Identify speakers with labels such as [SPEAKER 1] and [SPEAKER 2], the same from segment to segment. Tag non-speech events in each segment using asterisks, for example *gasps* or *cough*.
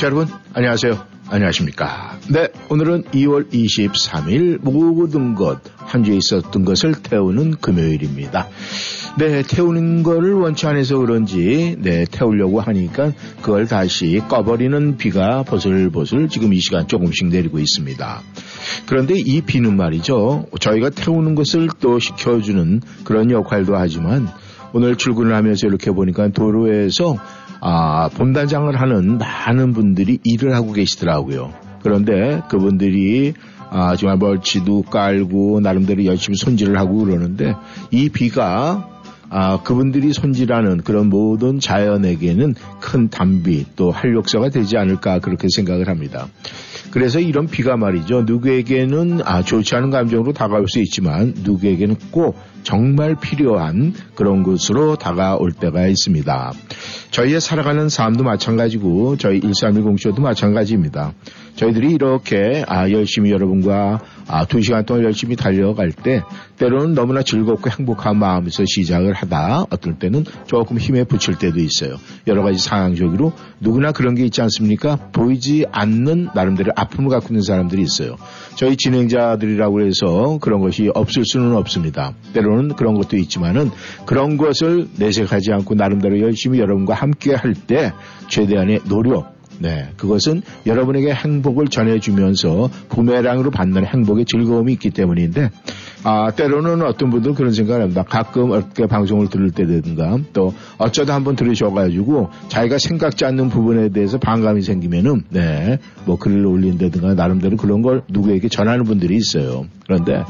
[SPEAKER 1] 청취자 여러분, 안녕하세요. 안녕하십니까. 네, 오늘은 2월 23일 모든 것, 한 주에 있었던 것을 태우는 금요일입니다. 네, 태우는 거를 원치 않아서 그런지, 네, 태우려고 하니까 그걸 다시 꺼버리는 비가 보슬보슬 지금 이 시간 조금씩 내리고 있습니다. 그런데 이 비는 말이죠. 저희가 태우는 것을 또 시켜주는 그런 역할도 하지만 오늘 출근을 하면서 이렇게 보니까 도로에서 아, 본단장을 하는 많은 분들이 일을 하고 계시더라고요. 그런데 그분들이 아, 정말 멀치도 깔고 나름대로 열심히 손질을 하고 그러는데 이 비가 아, 그분들이 손질하는 그런 모든 자연에게는 큰 단비 또 활력소가 되지 않을까 그렇게 생각을 합니다. 그래서 이런 비가 말이죠. 누구에게는 아, 좋지 않은 감정으로 다가올 수 있지만 누구에게는 꼭 정말 필요한 그런 것으로 다가올 때가 있습니다. 저희의 살아가는 삶도 마찬가지고 저희 1310쇼도 마찬가지입니다. 저희들이 이렇게 아, 열심히 여러분과 아, 두 시간 동안 열심히 달려갈 때 때로는 너무나 즐겁고 행복한 마음에서 시작을 하다 어떨 때는 조금 힘에 붙일 때도 있어요. 여러 가지 상황적으로 누구나 그런 게 있지 않습니까? 보이지 않는 나름대로 아픔을 갖고 있는 사람들이 있어요. 저희 진행자들이라고 해서 그런 것이 없을 수는 없습니다. 때로 는 그런 것도 있지만은 그런 것을 내색하지 않고 나름대로 열심히 여러분과 함께 할 때 최대한의 노력 네, 그것은 여러분에게 행복을 전해주면서 부메랑으로 받는 행복의 즐거움이 있기 때문인데, 아, 때로는 어떤 분들은 그런 생각을 합니다. 가끔 어떻게 방송을 들을 때든가, 또 어쩌다 한번 들으셔가지고 자기가 생각지 않는 부분에 대해서 반감이 생기면은, 네, 뭐 글을 올린다든가 나름대로 그런 걸 누구에게 전하는 분들이 있어요. 그런데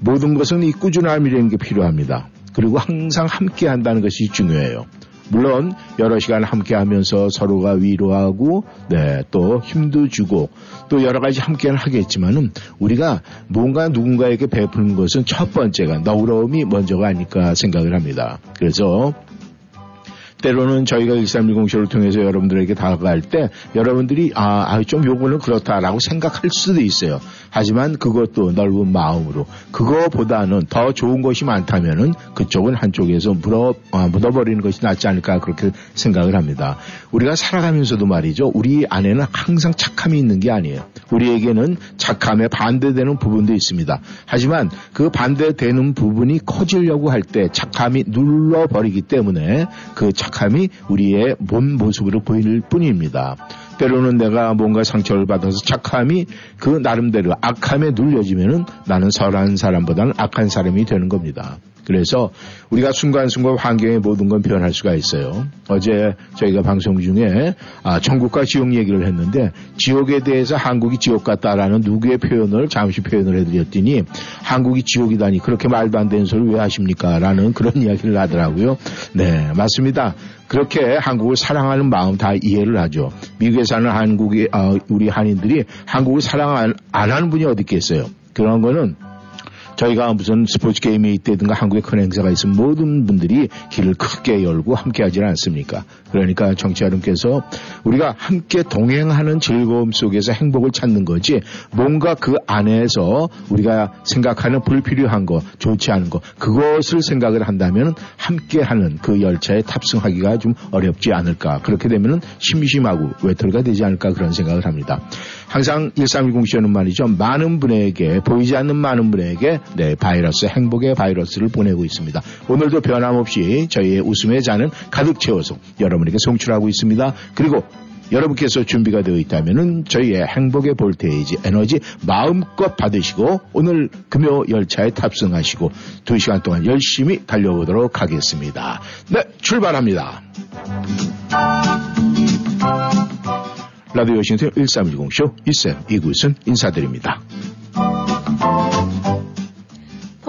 [SPEAKER 1] 모든 것은 이 꾸준함이라는 게 필요합니다. 그리고 항상 함께 한다는 것이 중요해요. 물론 여러 시간 함께 하면서 서로가 위로하고 네, 또 힘도 주고 또 여러 가지 함께는 하겠지만은 우리가 뭔가 누군가에게 베푸는 것은 첫 번째가 너그러움이 먼저가 아닐까 생각을 합니다. 그래서 때로는 저희가 1310 쇼를 통해서 여러분들에게 다가갈 때 여러분들이 아, 아, 좀 요거는 그렇다라고 생각할 수도 있어요. 하지만 그것도 넓은 마음으로 그거보다는 더 좋은 것이 많다면은 그쪽은 한쪽에서 묻어, 아, 묻어버리는 것이 낫지 않을까 그렇게 생각을 합니다. 우리가 살아가면서도 말이죠. 우리 안에는 항상 착함이 있는 게 아니에요. 우리에게는 착함에 반대되는 부분도 있습니다. 하지만 그 반대되는 부분이 커지려고 할 때 착함이 눌러버리기 때문에 그 착 함이 우리의 몸 모습으로 보일 뿐입니다. 때로는 내가 뭔가 상처를 받아서 착함이 그 나름대로 악함에 눌려지면은 나는 선한 사람보다는 악한 사람이 되는 겁니다. 그래서 우리가 순간순간 환경의 모든 건 변할 수가 있어요. 어제 저희가 방송 중에 아, 전국과 지옥 얘기를 했는데 지옥에 대해서 한국이 지옥 같다라는 누구의 표현을 잠시 표현을 해드렸더니 한국이 지옥이다니 그렇게 말도 안 되는 소리 왜 하십니까? 라는 그런 *laughs* 이야기를 하더라고요. 네, 맞습니다. 그렇게 한국을 사랑하는 마음 다 이해를 하죠. 미국에 사는 한국의 어, 우리 한인들이 한국을 사랑 안, 안 하는 분이 어디 있겠어요. 그런 거는 저희가 무슨 스포츠 게임이 있다든가 한국에 큰 행사가 있으면 모든 분들이 길을 크게 열고 함께 하지 않습니까? 그러니까 정치 여러분께서 우리가 함께 동행하는 즐거움 속에서 행복을 찾는 거지 뭔가 그 안에서 우리가 생각하는 불필요한 거, 좋지 않은 거, 그것을 생각을 한다면 함께 하는 그 열차에 탑승하기가 좀 어렵지 않을까. 그렇게 되면 심심하고 외톨이가 되지 않을까 그런 생각을 합니다. 항상 1310 쇼는 말이죠. 많은 분에게, 보이지 않는 많은 분에게 네, 바이러스, 행복의 바이러스를 보내고 있습니다. 오늘도 변함없이 저희의 웃음의 잔은 가득 채워서 여러분 에게 송출하고 있습니다. 그리고 여러분께서 준비가 되어 있다면 저희의 행복의 볼테이지 에너지 마음껏 받으시고 오늘 금요 열차에 탑승하시고 두 시간 동안 열심히 달려보도록 하겠습니다. 네, 출발합니다. 라디오 워싱턴 1310쇼 이쌤 이구순 인사드립니다.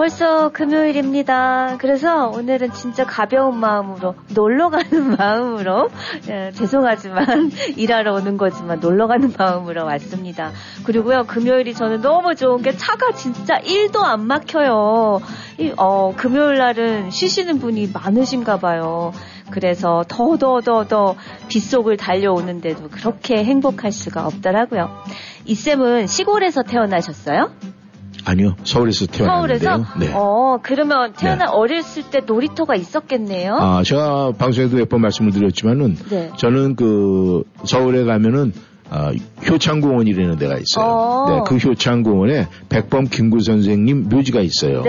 [SPEAKER 2] 벌써 금요일입니다. 그래서 오늘은 진짜 가벼운 마음으로 놀러 가는 *laughs* 마음으로 예, 죄송하지만 *laughs* 일하러 오는 거지만 놀러 가는 마음으로 왔습니다. 그리고요 금요일이 저는 너무 좋은 게 차가 진짜 1도 안 막혀요. 이, 어, 금요일 날은 쉬시는 분이 많으신가 봐요. 그래서 더더더더 빗속을 달려오는데도 그렇게 행복할 수가 없더라고요. 이 쌤은 시골에서 태어나셨어요?
[SPEAKER 1] 아니요, 서울에서 태어났는데요.
[SPEAKER 2] 서울에서?
[SPEAKER 1] 네.
[SPEAKER 2] 어, 그러면 태어나
[SPEAKER 1] 네.
[SPEAKER 2] 어렸을 때 놀이터가 있었겠네요?
[SPEAKER 1] 아, 제가 방송에도 몇 번 말씀을 드렸지만은
[SPEAKER 2] 네.
[SPEAKER 1] 저는 그 서울에 가면은 아, 효창공원이라는 데가 있어요.
[SPEAKER 2] 어.
[SPEAKER 1] 네, 그 효창공원에 백범 김구 선생님 묘지가 있어요.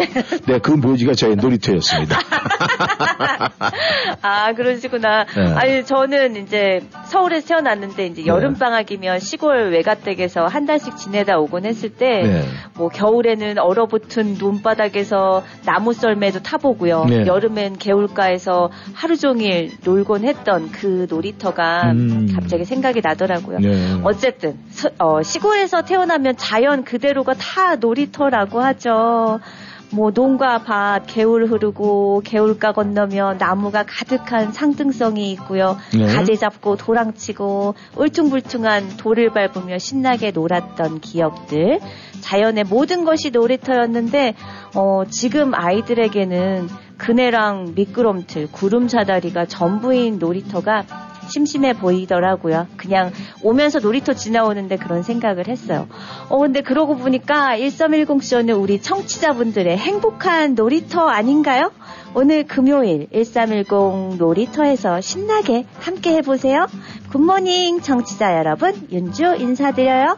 [SPEAKER 1] 네, 그 묘지가 저의 놀이터였습니다. *laughs*
[SPEAKER 2] 아, 그러시구나.
[SPEAKER 1] 네.
[SPEAKER 2] 아니, 저는 이제 서울에서 태어났는데, 이제
[SPEAKER 1] 네.
[SPEAKER 2] 여름 방학이면 시골 외가댁에서 한 달씩 지내다 오곤 했을 때,
[SPEAKER 1] 네.
[SPEAKER 2] 뭐, 겨울에는 얼어붙은 눈바닥에서 나무 썰매도 타보고요.
[SPEAKER 1] 네.
[SPEAKER 2] 여름엔 개울가에서 하루 종일 놀곤 했던 그 놀이터가
[SPEAKER 1] 음.
[SPEAKER 2] 갑자기 생각이 나더라고요.
[SPEAKER 1] 네.
[SPEAKER 2] 어쨌든 서- 어, 시골에서 태어나면 자연 그대로가 다 놀이터라고 하죠. 뭐 농과 밭, 개울 흐르고 개울가 건너면 나무가 가득한 상등성이 있고요.
[SPEAKER 1] 네.
[SPEAKER 2] 가재 잡고 도랑치고 울퉁불퉁한 돌을 밟으며 신나게 놀았던 기억들. 자연의 모든 것이 놀이터였는데 어, 지금 아이들에게는 그네랑 미끄럼틀, 구름 사다리가 전부인 놀이터가 심심해 보이더라고요. 그냥 오면서 놀이터 지나오는데 그런 생각을 했어요. 어, 근데 그러고 보니까 1310쇼는 우리 청취자분들의 행복한 놀이터 아닌가요? 오늘 금요일 1310 놀이터에서 신나게 함께 해보세요. 굿모닝 청취자 여러분, 윤주 인사드려요.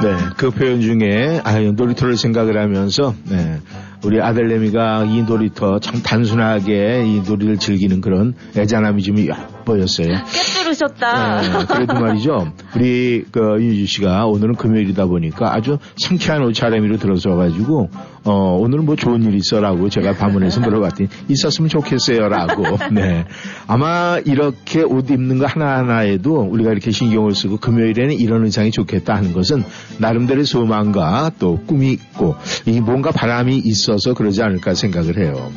[SPEAKER 1] 네, 그 표현 중에 아유 놀이터를 생각을 하면서 네, 우리 아들내미가 이 놀이터 참 단순하게 이 놀이를 즐기는 그런 애잔함이 좀 보였어요.
[SPEAKER 2] 깨뚫으셨다.
[SPEAKER 1] 네, 그래도 말이죠. 우리 그 윤주 씨가 오늘은 금요일이다 보니까 아주 상쾌한 옷차림으로 들어서가지고 어 오늘은 뭐 좋은 일 있어라고 제가 방문해서 물어봤더니 있었으면 좋겠어요라고. 네. 아마 이렇게 옷 입는 거 하나하나에도 우리가 이렇게 신경을 쓰고 금요일에는 이런 의상이 좋겠다 하는 것은 나름대로의 소망과 또 꿈이 있고 이 뭔가 바람이 있어서 그러지 않을까 생각을 해요.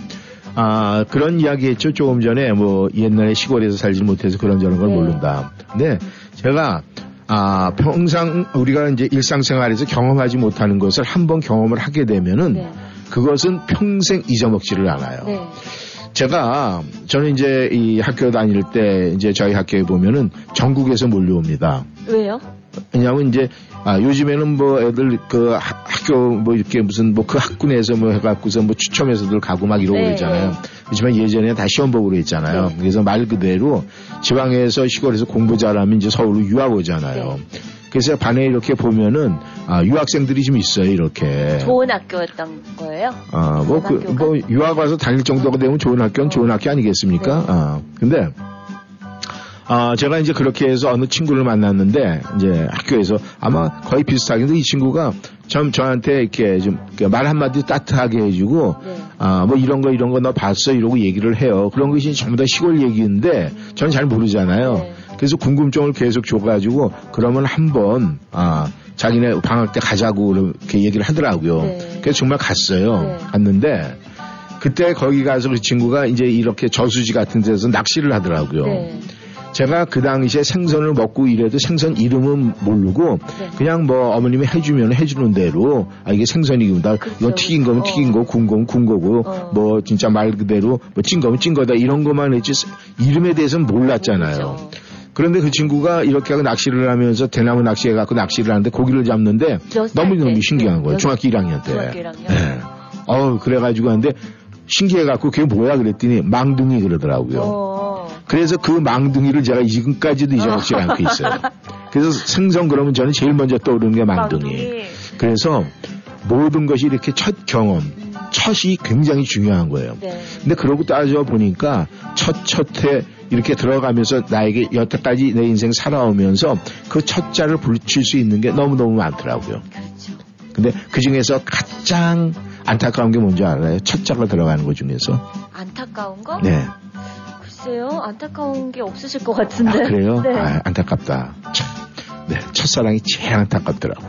[SPEAKER 1] 아, 그런 이야기 했죠. 조금 전에 뭐 옛날에 시골에서 살지 못해서 그런 저런 걸
[SPEAKER 2] 네.
[SPEAKER 1] 모른다. 근데 제가 아, 평상 우리가 이제 일상생활에서 경험하지 못하는 것을 한번 경험을 하게 되면은
[SPEAKER 2] 네.
[SPEAKER 1] 그것은 평생 잊어먹지를 않아요.
[SPEAKER 2] 네.
[SPEAKER 1] 제가 저는 이제 이 학교 다닐 때 이제 저희 학교에 보면은 전국에서 몰려옵니다.
[SPEAKER 2] 왜요?
[SPEAKER 1] 왜냐하면 이제 아, 요즘에는 뭐 애들 그 하- 학교 뭐 이렇게 무슨 뭐 그 학군에서 뭐 해갖고서 뭐 추첨해서들 가고 막 이러고
[SPEAKER 2] 네.
[SPEAKER 1] 그러잖아요. 그렇지만 예전에 다 시험복으로 했잖아요.
[SPEAKER 2] 네.
[SPEAKER 1] 그래서 말 그대로 지방에서 시골에서 공부 잘하면 이제 서울로 유학 오잖아요.
[SPEAKER 2] 네.
[SPEAKER 1] 그래서 반에 이렇게 보면은 아, 유학생들이 좀 있어요. 이렇게.
[SPEAKER 2] 좋은 학교였던 거예요?
[SPEAKER 1] 아, 뭐, 그? 뭐, 유학 와서 다닐 정도가 되면 좋은 학교는 좋은 학교 아니겠습니까?
[SPEAKER 2] 네.
[SPEAKER 1] 아, 근데, 아, 제가 이제 그렇게 해서 어느 친구를 만났는데, 이제 학교에서 아마 거의 비슷하게, 이 친구가 참 저한테 이렇게 좀 말 한마디 따뜻하게 해주고,
[SPEAKER 2] 네.
[SPEAKER 1] 아, 뭐 이런 거 이런 거 너 봤어? 이러고 얘기를 해요. 그런 것이 전부 다 시골 얘기인데, 저는 잘 모르잖아요.
[SPEAKER 2] 네.
[SPEAKER 1] 그래서 궁금증을 계속 줘가지고, 그러면 한번, 아, 자기네 방학 때 가자고 이렇게 얘기를 하더라고요.
[SPEAKER 2] 네.
[SPEAKER 1] 그래서 정말 갔어요.
[SPEAKER 2] 네.
[SPEAKER 1] 갔는데, 그때 거기 가서 그 친구가 이제 이렇게 저수지 같은 데서 낚시를 하더라고요.
[SPEAKER 2] 네.
[SPEAKER 1] 제가 그 당시에 생선을 먹고 이래도 생선 이름은 모르고
[SPEAKER 2] 네.
[SPEAKER 1] 그냥 뭐 어머님이 해주면 해주는 대로 아 이게 생선이구나
[SPEAKER 2] 그렇죠.
[SPEAKER 1] 이건 튀긴 거면
[SPEAKER 2] 어.
[SPEAKER 1] 튀긴 거 구운 거면 구운 거고
[SPEAKER 2] 어.
[SPEAKER 1] 뭐 진짜 말 그대로 뭐 찐 거면 찐 거다 이런 것만 했지 이름에 대해서는 몰랐잖아요.
[SPEAKER 2] 그렇죠.
[SPEAKER 1] 그런데 그 친구가 이렇게 하고 낚시를 하면서 대나무 낚시해 갖고 낚시를 하는데 고기를 잡는데 너무
[SPEAKER 2] 때?
[SPEAKER 1] 너무 신기한 거예요.
[SPEAKER 2] 몇-
[SPEAKER 1] 중학교 1학년 때.
[SPEAKER 2] 중학교 1학년?
[SPEAKER 1] 네. 어우 그래가지고 하는데 신기해 갖고 그게 뭐야 그랬더니 망둥이 그러더라고요.
[SPEAKER 2] 어.
[SPEAKER 1] 그래서 그 망둥이를 제가 지금까지도 잊어먹지 않고 있어요. 그래서 생선 그러면 저는 제일 먼저 떠오르는 게 망둥이. 그래서 모든 것이 이렇게 첫 경험, 첫이 굉장히 중요한 거예요.
[SPEAKER 2] 네.
[SPEAKER 1] 근데 그러고 따져 보니까 첫 첫에 이렇게 들어가면서 나에게 여태까지 내 인생 살아오면서 그 첫 자를 붙일 수 있는 게 너무너무 많더라고요.
[SPEAKER 2] 그렇죠.
[SPEAKER 1] 근데 그 중에서 가장 안타까운 게 뭔지 알아요? 첫 자가 들어가는 것 중에서.
[SPEAKER 2] 안타까운 거?
[SPEAKER 1] 네.
[SPEAKER 2] 글쎄요, 안타까운 게 없으실 것 같은데.
[SPEAKER 1] 아, 그래요?
[SPEAKER 2] 네.
[SPEAKER 1] 아, 안타깝다. 참. 네, 첫사랑이 제일 안타깝더라고.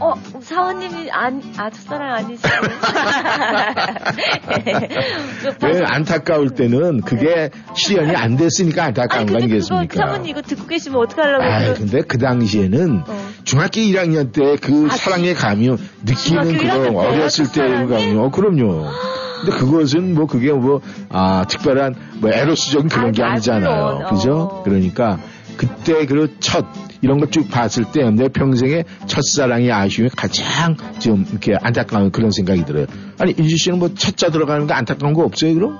[SPEAKER 2] 어, 사원님이 안, 아, 첫사랑 아니시고. *laughs*
[SPEAKER 1] 왜 안타까울 때는 그게 실현이 안 됐으니까 안타까운 거
[SPEAKER 2] 아니,
[SPEAKER 1] 아니겠습니까?
[SPEAKER 2] 사모님 이거 듣고 계시면 어떡하려고.
[SPEAKER 1] 아,
[SPEAKER 2] 그러-
[SPEAKER 1] 근데 그 당시에는
[SPEAKER 2] 어.
[SPEAKER 1] 중학교 1학년 때그
[SPEAKER 2] 아,
[SPEAKER 1] 사랑의 감이 느끼는
[SPEAKER 2] 중학교 1학년
[SPEAKER 1] 그런? 어렸을 때의? 감이요. 어, 그럼요. 근데 그것은 뭐 그게 뭐, 아, 특별한 뭐 에로스적인 그런 게
[SPEAKER 2] 아,
[SPEAKER 1] 아니잖아요.
[SPEAKER 2] 물론,
[SPEAKER 1] 그죠?
[SPEAKER 2] 어.
[SPEAKER 1] 그러니까 그때 그 첫, 이런 것쭉 봤을 때 내 평생의 첫사랑의 아쉬움이 가장 좀 이렇게 안타까운 그런 생각이 들어요. 아니, 인주 씨는 뭐 첫자 들어가는 거 안타까운 거 없어요, 그럼?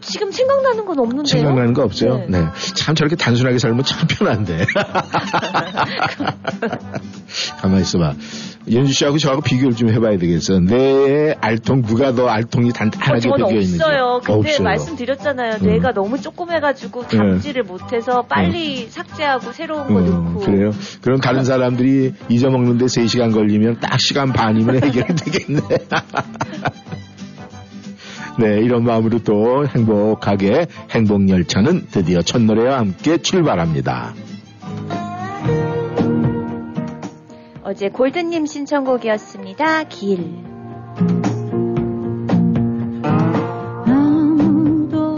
[SPEAKER 2] 지금 생각나는 건 없는데요.
[SPEAKER 1] 생각나는 거 없어요?
[SPEAKER 2] 네.
[SPEAKER 1] 네. 참 저렇게 단순하게 살면 참 편한데. *laughs* 가만히 있어봐. 연주 씨하고 저하고 비교를 좀 해봐야 되겠어. 내 알통, 누가 더 알통이
[SPEAKER 2] 어,
[SPEAKER 1] 단단하게
[SPEAKER 2] 저는
[SPEAKER 1] 배겨 있는지.
[SPEAKER 2] 없어요. 근데
[SPEAKER 1] 없어요.
[SPEAKER 2] 말씀드렸잖아요.
[SPEAKER 1] 음.
[SPEAKER 2] 뇌가 너무 조그매가지고
[SPEAKER 1] 네.
[SPEAKER 2] 잡지를 못해서 빨리 삭제하고 새로운 거
[SPEAKER 1] 음,
[SPEAKER 2] 넣고.
[SPEAKER 1] 그래요? 그럼 다른 사람들이 잊어먹는데 3 시간 걸리면 딱 시간 반이면 *laughs* 해결이 되겠네. *laughs* 네, 이런 마음으로 또 행복하게 행복 열차는 드디어 첫 노래와 함께 출발합니다.
[SPEAKER 2] 어제 골든님 신청곡이었습니다. 길.
[SPEAKER 3] 아무도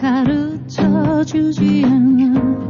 [SPEAKER 3] 가르쳐 주지 않아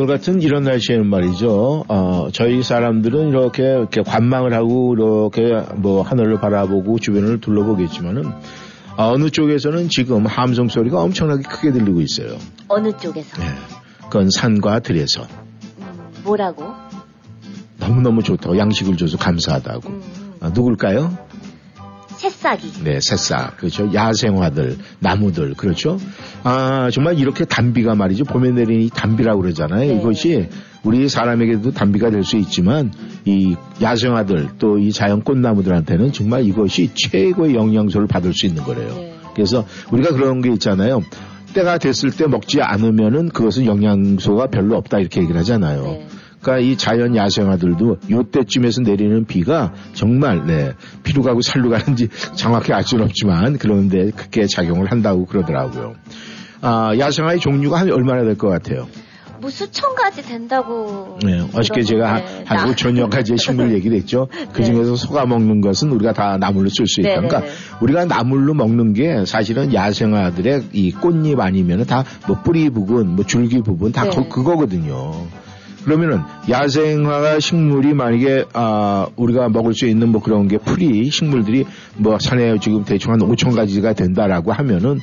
[SPEAKER 1] 오늘 같은 이런 날씨에는 말이죠. 어, 저희 사람들은 이렇게, 이렇게 관망을 하고 이렇게 뭐 하늘을 바라보고 주변을 둘러보겠지만은 아, 어느 쪽에서는 지금 함성 소리가 엄청나게 크게 들리고 있어요.
[SPEAKER 2] 어느 쪽에서?
[SPEAKER 1] 네. 그건 산과 들에서
[SPEAKER 2] 음, 뭐라고?
[SPEAKER 1] 너무너무 좋다고 양식을 줘서 감사하다고.
[SPEAKER 2] 음,
[SPEAKER 1] 아, 누굴까요?
[SPEAKER 2] 새싹이.
[SPEAKER 1] 네, 새싹. 그렇죠. 야생화들, 나무들, 그렇죠. 아, 정말 이렇게 단비가 말이죠. 봄에 내리는 이 단비라고 그러잖아요.
[SPEAKER 2] 네.
[SPEAKER 1] 이것이 우리 사람에게도 단비가 될 수 있지만 이 야생화들 또 이 자연 꽃나무들한테는 정말 이것이 최고의 영양소를 받을 수 있는 거래요.
[SPEAKER 2] 네.
[SPEAKER 1] 그래서 우리가 그런 게 있잖아요. 때가 됐을 때 먹지 않으면은 그것은 영양소가 별로 없다 이렇게 얘기를 하잖아요.
[SPEAKER 2] 네.
[SPEAKER 1] 그러니까 이 자연 야생화들도 요때쯤에서 내리는 비가 정말 네 피로 가고 살로 가는지 정확히 알 수는 없지만 그런데 크게 작용을 한다고 그러더라고요. 아 야생화의 종류가 한 얼마나 될 것 같아요?
[SPEAKER 2] 뭐 수천 가지 된다고.
[SPEAKER 1] 네, 어저께 제가 한, 한
[SPEAKER 2] 나-
[SPEAKER 1] 5천여 가지의 식물 *laughs* 얘기를 했죠. 그 중에서 속아 먹는 것은 우리가 다 나물로 쓸 수 있다.
[SPEAKER 2] 네,
[SPEAKER 1] 그러니까
[SPEAKER 2] 네, 네.
[SPEAKER 1] 우리가 나물로 먹는 게 사실은 야생화들의 이 꽃잎 아니면 다 뭐 뿌리 부분, 뭐 줄기 부분 다
[SPEAKER 2] 네.
[SPEAKER 1] 그, 그거거든요. 그러면은 야생화가 식물이 만약에 아 우리가 먹을 수 있는 뭐 그런 게 풀이 식물들이 뭐 산에 지금 대충 한 5천 가지가 된다라고 하면은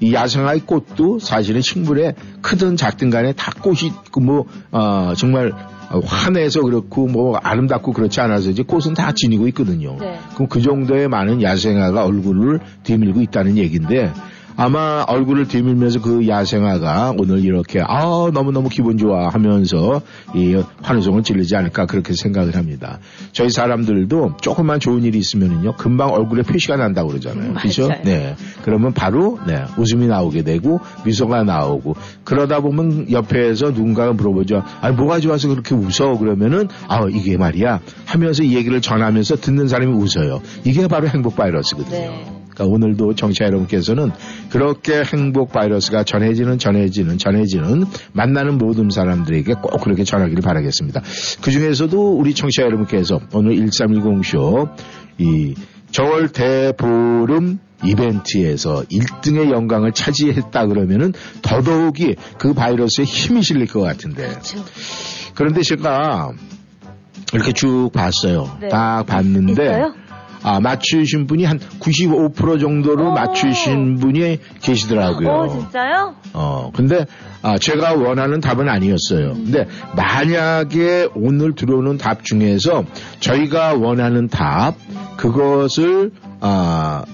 [SPEAKER 1] 이 야생화의 꽃도 사실은 식물에 크든 작든 간에 다 꽃이 그뭐어 정말 어, 환해서 그렇고 뭐 아름답고 그렇지 않아서 이제 꽃은 다 지니고 있거든요.
[SPEAKER 2] 네.
[SPEAKER 1] 그럼 그 정도의 많은 야생화가 얼굴을 뒤밀고 있다는 얘기인데 아마 얼굴을 뒤밀면서 그 야생화가 오늘 이렇게 아 너무너무 기분 좋아 하면서 이 환호성을 지르지 않을까 그렇게 생각을 합니다. 저희 사람들도 조금만 좋은 일이 있으면은요 금방 얼굴에 표시가 난다고 그러잖아요.
[SPEAKER 2] 음,
[SPEAKER 1] 그렇죠? 네. 그러면 바로 네, 웃음이 나오게 되고 미소가 나오고 그러다 보면 옆에서 누군가가 물어보죠. 아니 뭐가 좋아서 그렇게 웃어 그러면은 아 이게 말이야 하면서 이 얘기를 전하면서 듣는 사람이 웃어요. 이게 바로 행복 바이러스거든요.
[SPEAKER 2] 네.
[SPEAKER 1] 그러니까 오늘도 청취자 여러분께서는 그렇게 행복 바이러스가 전해지는 전해지는 전해지는 만나는 모든 사람들에게 꼭 그렇게 전하기를 바라겠습니다. 그 중에서도 우리 청취자 여러분께서 오늘 1310쇼 이 저월 대보름 이벤트에서 1등의 영광을 차지했다 그러면은 더더욱이 그 바이러스에 힘이 실릴 것 같은데
[SPEAKER 2] 그렇죠.
[SPEAKER 1] 그런데 제가 이렇게 쭉 봤어요.
[SPEAKER 2] 네.
[SPEAKER 1] 딱 봤는데
[SPEAKER 2] 있어요?
[SPEAKER 1] 아, 맞추신 분이 한 95% 정도로
[SPEAKER 2] 오.
[SPEAKER 1] 맞추신 분이 계시더라고요.
[SPEAKER 2] 어, 진짜요?
[SPEAKER 1] 어, 근데, 아, 제가 원하는 답은 아니었어요. 근데 만약에 오늘 들어오는 답 중에서 저희가 원하는 답, 그것을, 아,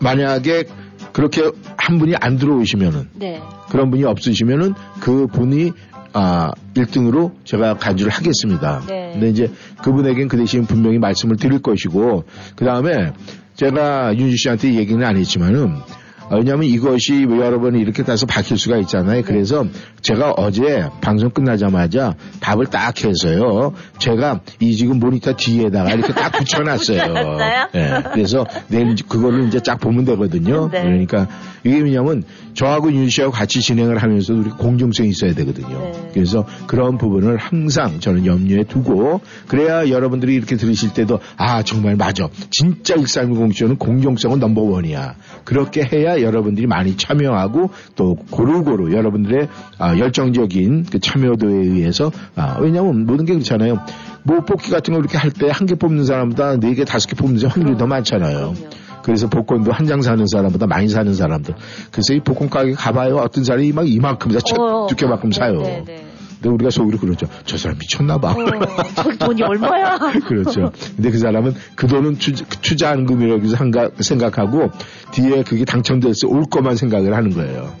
[SPEAKER 1] 만약에 그렇게 한 분이 안 들어오시면은,
[SPEAKER 2] 네.
[SPEAKER 1] 그런 분이 없으시면은 그 분이 아 1등으로 제가 간주를 하겠습니다.
[SPEAKER 2] 네.
[SPEAKER 1] 근데 이제 그분에겐 그 대신 분명히 말씀을 드릴 것이고 그 다음에 제가 윤주 씨한테 얘기는 안 했지만은 어, 왜냐하면 이것이 여러 번 이렇게 따서 밝힐 수가 있잖아요. 그래서 제가 어제 방송 끝나자마자 답을 딱 해서요. 제가 이 지금 모니터 뒤에다가 이렇게 딱 붙여놨어요. *laughs* 예, 그래서 내일 그거를 이제 쫙 보면 되거든요.
[SPEAKER 2] 네.
[SPEAKER 1] 그러니까 이게 왜냐면 저하고 윤 씨하고 같이 진행을 하면서 우리 공정성이 있어야 되거든요.
[SPEAKER 2] 네.
[SPEAKER 1] 그래서 그런 부분을 항상 저는 염려에 두고 그래야 여러분들이 이렇게 들으실 때도 아 정말 맞아. 진짜 1310쇼는 공정성은 넘버원이야. 그렇게 해야 여러분들이 많이 참여하고 또 고루고루 여러분들의 아, 열정적인 그 참여도에 의해서 아, 왜냐하면 모든 게 그렇잖아요. 뭐 뽑기 같은 거 이렇게 할 때 한 개 뽑는 사람보다 네 개 다섯 개 뽑는 사람 확률이 더 많잖아요.
[SPEAKER 2] 그럼요.
[SPEAKER 1] 그래서 복권도 한 장 사는 사람보다 많이 사는 사람들. 그래서 이 복권 가게 가봐요. 어떤 사람이 막 이만큼 사,
[SPEAKER 2] 어,
[SPEAKER 1] 두께만큼
[SPEAKER 2] 네,
[SPEAKER 1] 사요.
[SPEAKER 2] 네, 네.
[SPEAKER 1] 근데 우리가 속으로 그러죠. 저 사람 미쳤나 봐.
[SPEAKER 2] 어, 저기 돈이 얼마야? *laughs*
[SPEAKER 1] 그렇죠. 근데 그 사람은 그 돈은 투자, 투자한금이라고 생각, 생각하고 뒤에 그게 당첨돼서 올 것만 생각을 하는 거예요.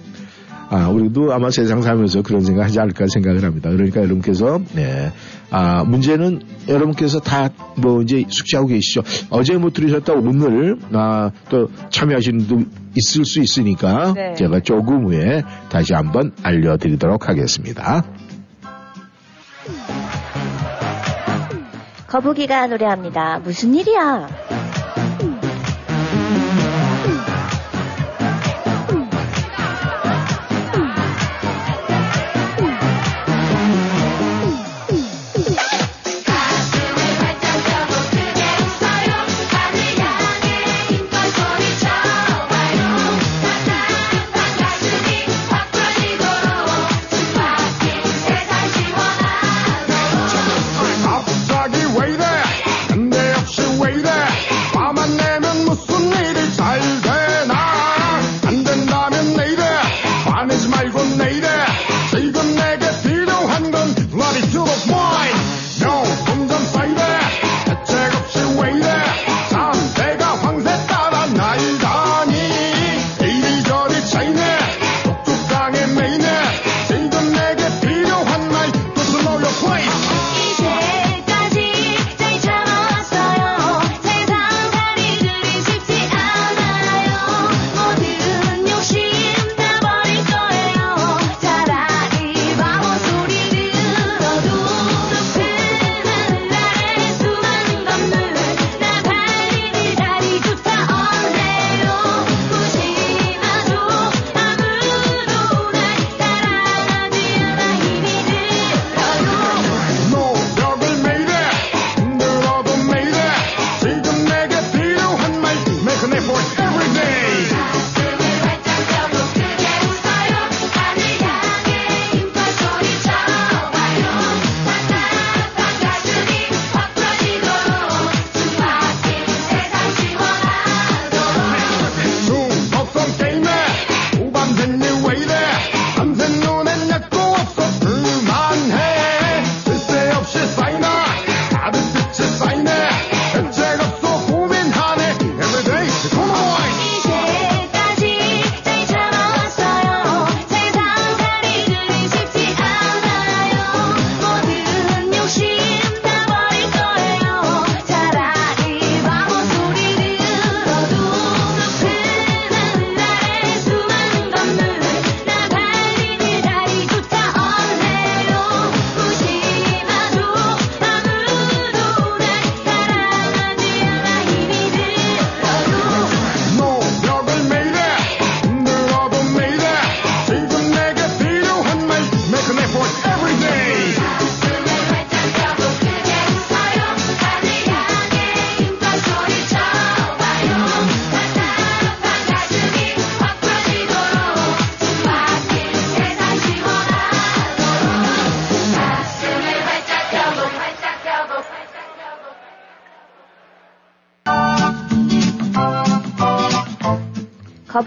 [SPEAKER 1] 아, 우리도 아마 세상 살면서 그런 생각 하지 않을까 생각을 합니다. 그러니까 여러분께서, 네. 아, 문제는 여러분께서 다 뭐 이제 숙지하고 계시죠. 어제 못 들으셨다 오늘, 아, 또 참여하시는 분도 있을 수 있으니까
[SPEAKER 2] 네.
[SPEAKER 1] 제가 조금 후에 다시 한번 알려드리도록 하겠습니다.
[SPEAKER 2] 거북이가 노래합니다. 무슨 일이야?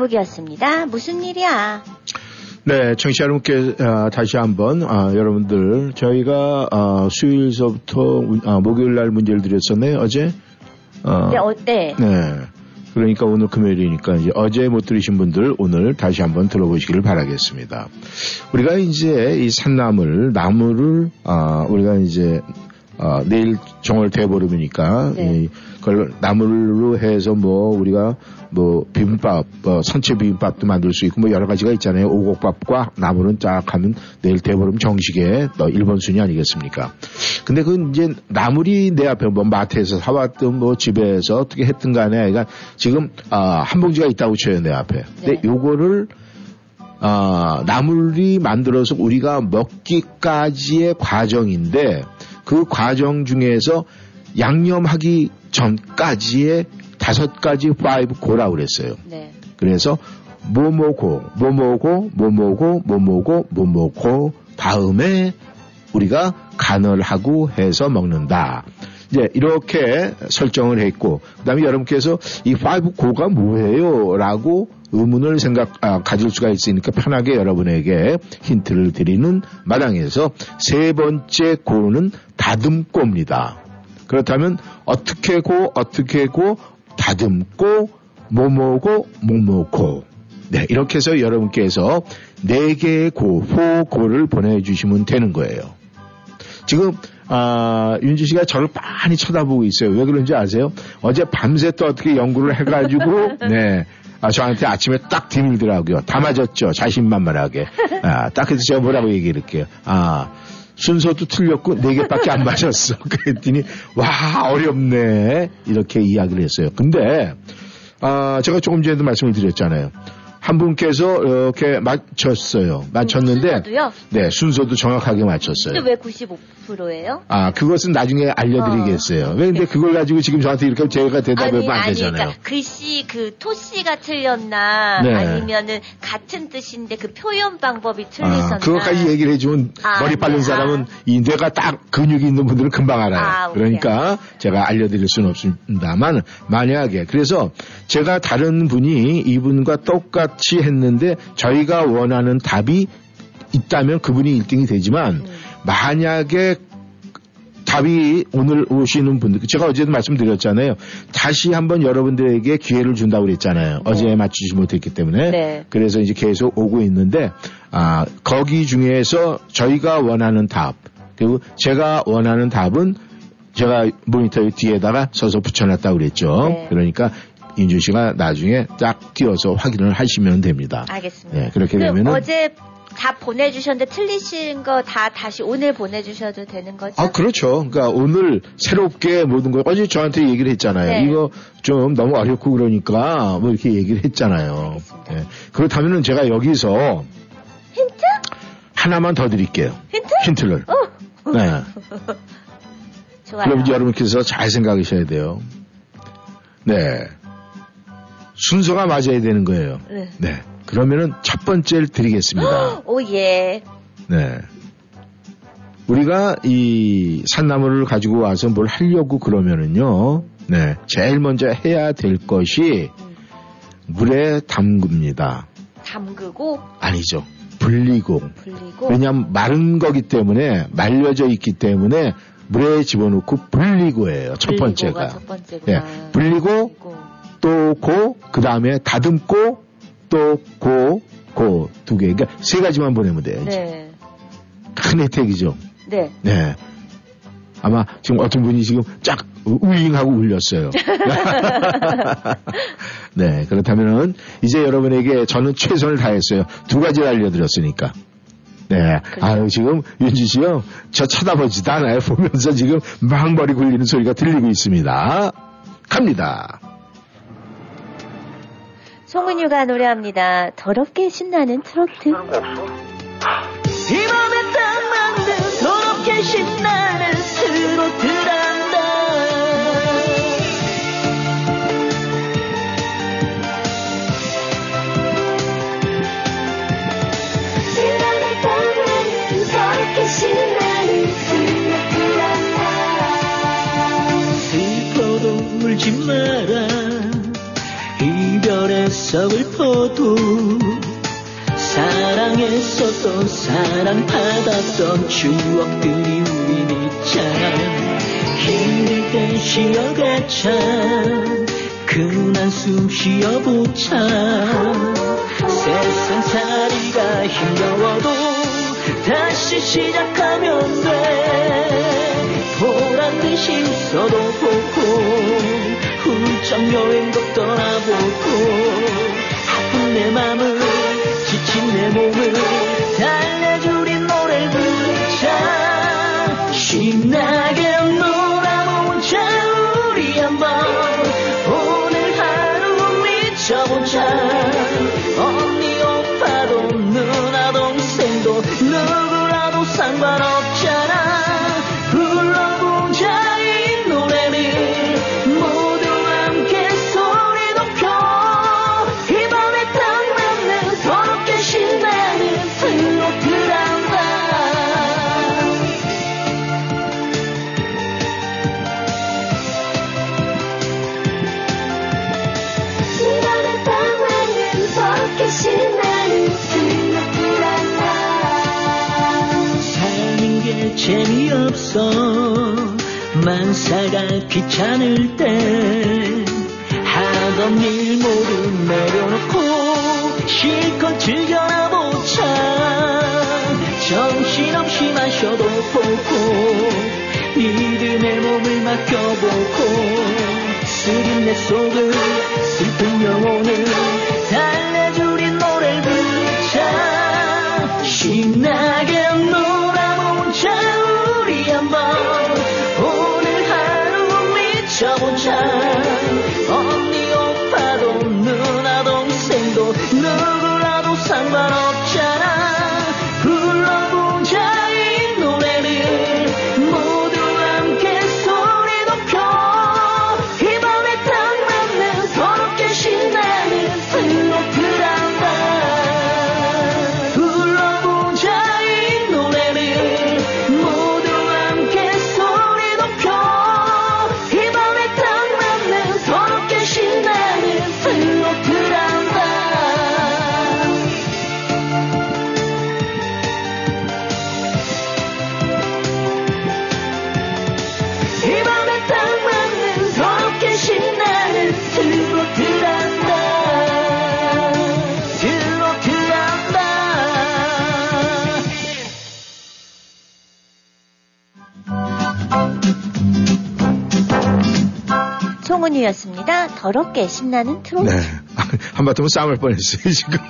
[SPEAKER 2] 거북이었습니다. 무슨 일이야?
[SPEAKER 1] 네, 청취자 여러분께 어, 다시 한번 어, 여러분들 저희가 어, 수요일서부터 문- 아, 목요일 날 문제를 드렸었네요. 어제. 어,
[SPEAKER 2] 네, 어, 네.
[SPEAKER 1] 네. 그러니까 오늘 금요일이니까 이제 어제 못 들으신 분들 오늘 다시 한번 들어보시기를 바라겠습니다. 우리가 이제 이 산나물, 나무를, 아, 우리가 이제, 아, 내일 정월 대보름이니까,
[SPEAKER 2] 네.
[SPEAKER 1] 이, 그걸 나물로 해서 뭐, 우리가 뭐, 비빔밥, 뭐, 선체 비빔밥도 만들 수 있고 뭐 여러 가지가 있잖아요. 오곡밥과 나물은 쫙 하면 내일 대보름 정식의 또 1번 순위 아니겠습니까? 근데 그 이제 나물이 내 앞에 뭐 마트에서 사왔든 뭐 집에서 어떻게 했든 간에 그러니까 지금 아, 한 봉지가 있다고 쳐요 내 앞에. 근데
[SPEAKER 2] 네.
[SPEAKER 1] 요거를 아, 나물이 만들어서 우리가 먹기까지의 과정인데 그 과정 중에서 양념하기 전까지의 다섯 가지 five 고라고 그랬어요.
[SPEAKER 2] 네.
[SPEAKER 1] 그래서 뭐뭐고 뭐뭐고 뭐뭐고 뭐뭐고 뭐뭐고 다음에 우리가 간을 하고 해서 먹는다. 이제 이렇게 설정을 했고 그다음에 여러분께서 이 5고가 뭐예요?라고 의문을 생각 아, 가질 수가 있으니까 편하게 여러분에게 힌트를 드리는 마당에서 세 번째 고는 다듬고입니다. 그렇다면 어떻게 고 어떻게 고 다듬고 뭐뭐고 뭐뭐고 네 이렇게 해서 여러분께서 네 개의 고, 호고를 보내주시면 되는 거예요. 지금 아, 윤지 씨가 저를 많이 쳐다보고 있어요. 왜 그런지 아세요? 어제 밤새 또 어떻게 연구를 해가지고 *laughs* 네. 아, 저한테 아침에 딱 디밀더라고요. 다 맞았죠. 자신만만하게. 아, 딱 해서 제가 뭐라고 얘기할게요. 아, 순서도 틀렸고 네 개밖에 안 맞았어. *laughs* 그랬더니 와 어렵네 이렇게 이야기를 했어요. 근데 아, 제가 조금 전에도 말씀을 드렸잖아요. 한 분께서 이렇게 맞췄어요. 맞췄는데
[SPEAKER 2] 순서도요?
[SPEAKER 1] 네 순서도 정확하게 맞췄어요.
[SPEAKER 2] 근데 왜 95%예요?
[SPEAKER 1] 아 그것은 나중에 알려드리겠어요. 왜 근데 그걸 가지고 지금 저한테 이렇게 제가 대답하면 안 되잖아요.
[SPEAKER 2] 그러니까 글씨 그 토씨가 틀렸나
[SPEAKER 1] 네.
[SPEAKER 2] 아니면은 같은 뜻인데 그 표현 방법이 틀리셨나?
[SPEAKER 1] 아, 그것까지 얘기를 해주면
[SPEAKER 2] 아,
[SPEAKER 1] 머리 빠른
[SPEAKER 2] 네.
[SPEAKER 1] 사람은 이 뇌가 딱 근육이 있는 분들은 금방 알아요.
[SPEAKER 2] 아.
[SPEAKER 1] 그러니까 제가 알려드릴 수는 없습니다만 만약에 그래서 제가 다른 분이 이분과 똑같 이 했는데 저희가 원하는 답이 있다면 그분이 1등이 되지만
[SPEAKER 2] 음.
[SPEAKER 1] 만약에 답이 오늘 오시는 분들, 제가 어제도 말씀드렸잖아요. 다시 한번 여러분들에게 기회를 준다고 그랬잖아요. 어제 맞추지 못했기 때문에.
[SPEAKER 2] 네.
[SPEAKER 1] 그래서 이제 계속 오고 있는데, 아, 거기 중에서 저희가 원하는 답, 그리고 제가 원하는 답은 제가 모니터 뒤에다가 서서 붙여놨다고 그랬죠.
[SPEAKER 2] 네.
[SPEAKER 1] 그러니까 인주 씨가 나중에 딱 띄워서 확인을 하시면 됩니다.
[SPEAKER 2] 알겠습니다.
[SPEAKER 1] 네, 그렇게 되면은.
[SPEAKER 2] 어제 다 보내주셨는데 틀리신 거 다 다시 오늘 보내주셔도 되는 거죠?
[SPEAKER 1] 아, 그렇죠. 그러니까 오늘 새롭게 모든 걸, 어제 저한테 얘기를 했잖아요.
[SPEAKER 2] 네.
[SPEAKER 1] 이거 좀 너무 어렵고 그러니까 뭐 이렇게 얘기를 했잖아요. 예. 그렇다면은 제가 여기서
[SPEAKER 2] 힌트?
[SPEAKER 1] 하나만 더 드릴게요.
[SPEAKER 2] 힌트?
[SPEAKER 1] 힌트를.
[SPEAKER 2] 어,
[SPEAKER 1] 네. *laughs*
[SPEAKER 2] 좋아요.
[SPEAKER 1] 그럼 여러분께서 잘 생각하셔야 돼요. 네. 순서가 맞아야 되는 거예요.
[SPEAKER 2] 네.
[SPEAKER 1] 네. 그러면은 첫 번째를 드리겠습니다. *gasps*
[SPEAKER 2] 오, 예.
[SPEAKER 1] 네. 우리가 이 산나물을 가지고 와서 뭘 하려고 그러면은요, 네. 제일 먼저 해야 될 것이 물에 담급니다.
[SPEAKER 2] 담그고,
[SPEAKER 1] 아니죠. 불리고.
[SPEAKER 2] 불리고.
[SPEAKER 1] 왜냐하면 마른 거기 때문에, 말려져 있기 때문에 물에 집어넣고 불리고예요. 첫 번째가.
[SPEAKER 2] 첫 번째구나.
[SPEAKER 1] 예. 불리고,
[SPEAKER 2] 불리고.
[SPEAKER 1] 또 고, 그 다음에 다듬고, 또 고, 고 두 개. 그러니까 세 가지만 보내면 돼요.
[SPEAKER 2] 네.
[SPEAKER 1] 큰 혜택이죠.
[SPEAKER 2] 네.
[SPEAKER 1] 네. 아마 지금 어떤 분이 지금 쫙 우잉하고 울렸어요. *laughs* 네, 그렇다면은 이제 여러분에게 저는 최선을 다했어요. 두 가지를 알려드렸으니까. 네. 아유, 지금 윤지 씨요. 저 쳐다보지도 않아요. 보면서 지금 막 머리 굴리는 소리가 들리고 있습니다. 갑니다.
[SPEAKER 2] 송은유가 노래합니다. 더럽게 신나는 트로트.
[SPEAKER 4] 별에서 서글퍼도 사랑했었던 사랑 받았던 추억들이 우린 있잖아. 힘들 때 쉬어가자 그만 숨 쉬어보자. 세상살이가 힘겨워도 다시 시작하면 돼 보란 듯이 있어도 보고 훌쩍 여행도 떠나보고 아픈 내 맘을 지친 내 몸을 달래주 재미없어. 만사가 귀찮을 때 하던 일 모두 내려놓고 실컷 즐겨나 보자. 정신없이 마셔도 보고 믿음의 몸을 맡겨보고 쓰린 내 속을 슬픈 영혼을 달 더럽게 신나는 트로트.
[SPEAKER 1] 네. *laughs* 한바탕 싸움을 뻔했어요, 지금. *laughs*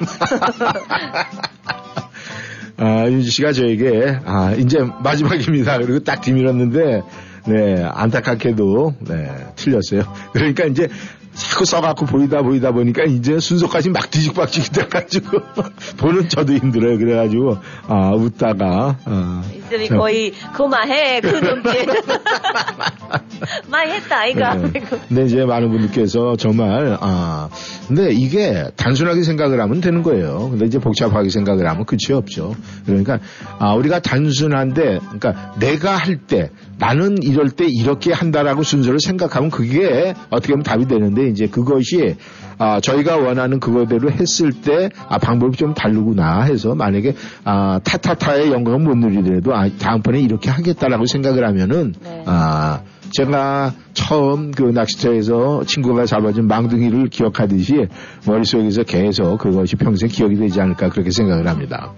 [SPEAKER 1] 아, 윤지 씨가 저에게, 아, 이제 마지막입니다. 그리고 딱 뒤밀었는데, 네, 안타깝게도, 네, 틀렸어요. 그러니까 이제 자꾸 써갖고 보이다 보이다 보니까 이제 순서까지 막 뒤죽박죽이 돼가지고, *laughs* 보는 저도 힘들어요. 그래가지고, 아, 웃다가, 아.
[SPEAKER 2] 이들이
[SPEAKER 1] 저-
[SPEAKER 2] 거의 그만해 그 눈빛 *laughs* 많이 했다 아이가
[SPEAKER 1] 네. 근데 이제 많은 분들께서 정말 아 근데 이게 단순하게 생각을 하면 되는 거예요. 근데 이제 복잡하게 생각을 하면 끝이 없죠. 그러니까 아 우리가 단순한데 그러니까 내가 할 때 나는 이럴 때 이렇게 한다라고 순서를 생각하면 그게 어떻게 보면 답이 되는데 이제 그것이 아 저희가 원하는 그거대로 했을 때 아 방법이 좀 다르구나 해서 만약에 아 타타타의 영광을 못 누리더라도 아 다음번에 이렇게 하겠다라고 생각을 하면은
[SPEAKER 2] 네.
[SPEAKER 1] 아, 제가 처음 그 낚시터에서 친구가 잡아준 망둥이를 기억하듯이 머릿속에서 계속 그것이 평생 기억이 되지 않을까 그렇게 생각을 합니다.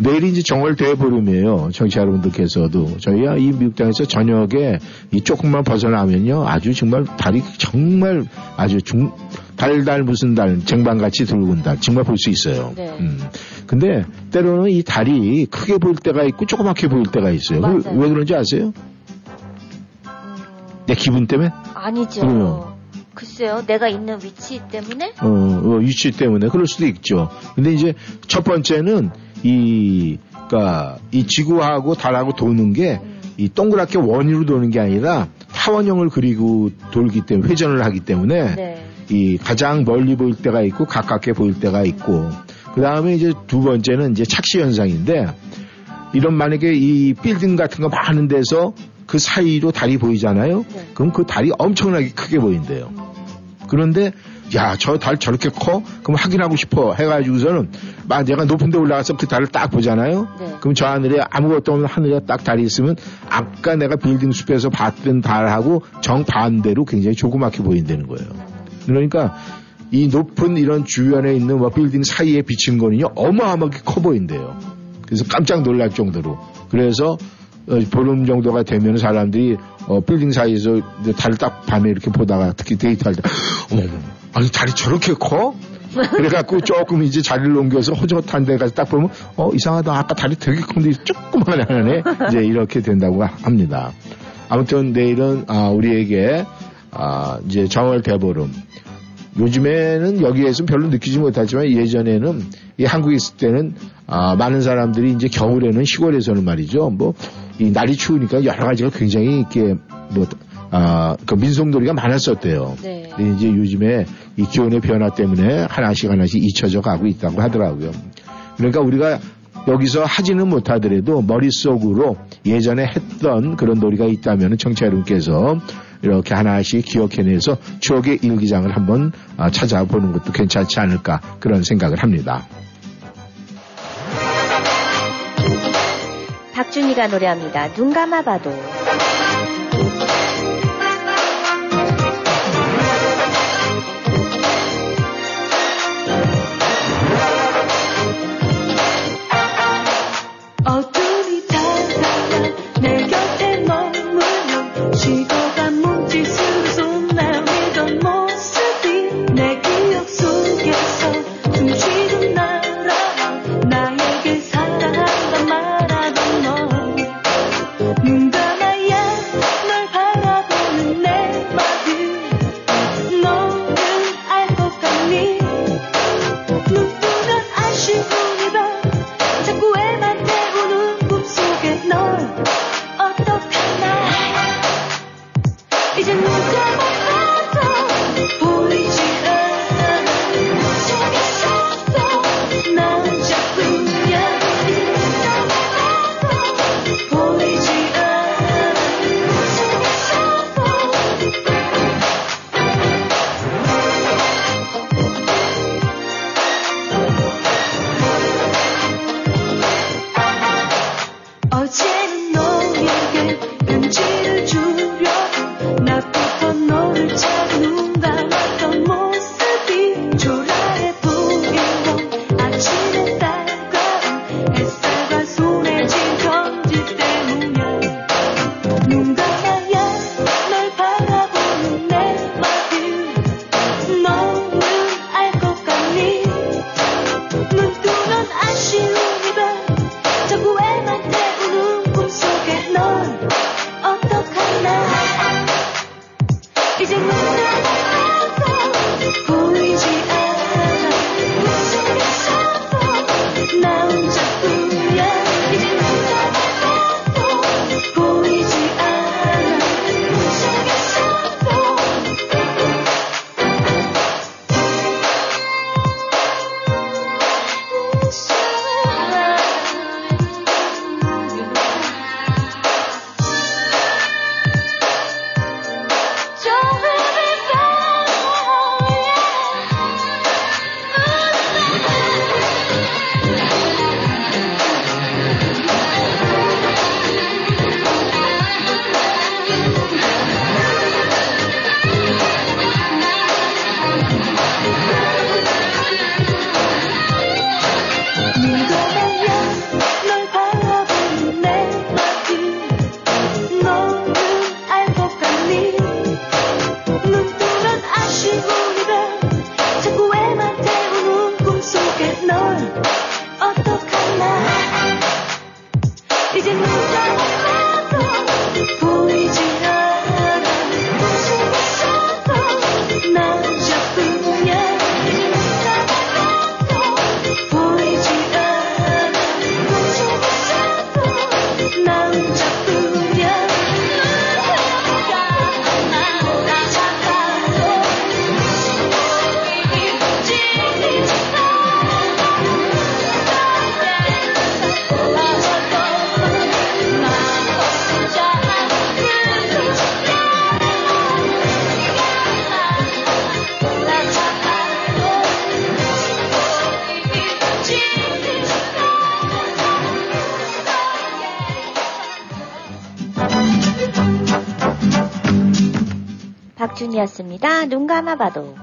[SPEAKER 1] 내일이 이제 정월 대보름이에요. 청취자 여러분들께서도. 저희가 이 미국 땅에서 저녁에 이 조금만 벗어나면요. 아주 정말 달이 정말 아주 중, 달달 무슨 달, 쟁반같이 붉은 달. 정말 볼 수 있어요.
[SPEAKER 2] 네.
[SPEAKER 1] 음. 근데 때로는 이 달이 크게 보일 때가 있고 조그맣게 보일 때가 있어요. 왜,
[SPEAKER 2] 맞아요.
[SPEAKER 1] 왜 그런지 아세요? 내 기분 때문에?
[SPEAKER 2] 아니죠
[SPEAKER 1] 그러면.
[SPEAKER 2] 글쎄요 내가 있는 위치 때문에
[SPEAKER 1] 어, 어, 위치 때문에 그럴 수도 있죠. 근데 이제 첫 번째는 이, 그니까 이 지구하고 달하고 도는 게 이 동그랗게 원으로 도는 게 아니라 타원형을 그리고 돌기 때문에 회전을 하기 때문에
[SPEAKER 2] 네.
[SPEAKER 1] 이 가장 멀리 보일 때가 있고 가깝게 보일 때가 있고 그 다음에 이제 두 번째는 이제 착시 현상인데 이런 만약에 이 빌딩 같은 거 많은 데서 그 사이로 달이 보이잖아요.
[SPEAKER 2] 네.
[SPEAKER 1] 그럼 그 달이 엄청나게 크게 보인대요. 그런데 야, 저 달 저렇게 커? 그럼 확인하고 싶어. 해가지고서는 막 내가 높은 데 올라가서 그 달을 딱 보잖아요.
[SPEAKER 5] 네.
[SPEAKER 1] 그럼 저 하늘에 아무것도 없는 하늘에 딱 달이 있으면 아까 내가 빌딩 숲에서 봤던 달하고 정반대로 굉장히 조그맣게 보인다는 거예요. 그러니까 이 높은 이런 주변에 있는 뭐 빌딩 사이에 비친 거는요 어마어마하게 커 보인대요. 그래서 깜짝 놀랄 정도로. 그래서 어, 보름 정도가 되면 사람들이 어, 빌딩 사이에서 이제 달을 딱 밤에 이렇게 보다가 특히 데이트할 때 *gasps* 어머 아니 달이 저렇게 커? 그래갖고 조금 이제 자리를 옮겨서 허젓한 데 가서 딱 보면 어 이상하다 아까 다리 되게 큰데 조그만 하네 이제 이렇게 된다고 합니다. 아무튼 내일은 아, 우리에게 아, 이제 정월 대보름 요즘에는 여기에서 별로 느끼지 못하지만 예전에는 이 한국에 있을 때는 아, 많은 사람들이 이제 겨울에는 시골에서는 말이죠. 뭐 이 날이 추우니까 여러 가지가 굉장히 이렇게 뭐 아, 그 민속놀이가 많았었대요.
[SPEAKER 5] 네.
[SPEAKER 1] 이제 요즘에 이 기온의 변화 때문에 하나씩 하나씩 잊혀져 가고 있다고 하더라고요. 그러니까 우리가 여기서 하지는 못하더라도 머릿속으로 예전에 했던 그런 놀이가 있다면 청취자 여러분께서 이렇게 하나씩 기억해내서 추억의 일기장을 한번 아, 찾아보는 것도 괜찮지 않을까 그런 생각을 합니다.
[SPEAKER 5] 박준희가 노래합니다. 눈 감아봐도.
[SPEAKER 2] 이었습니다. 눈 감아봐도.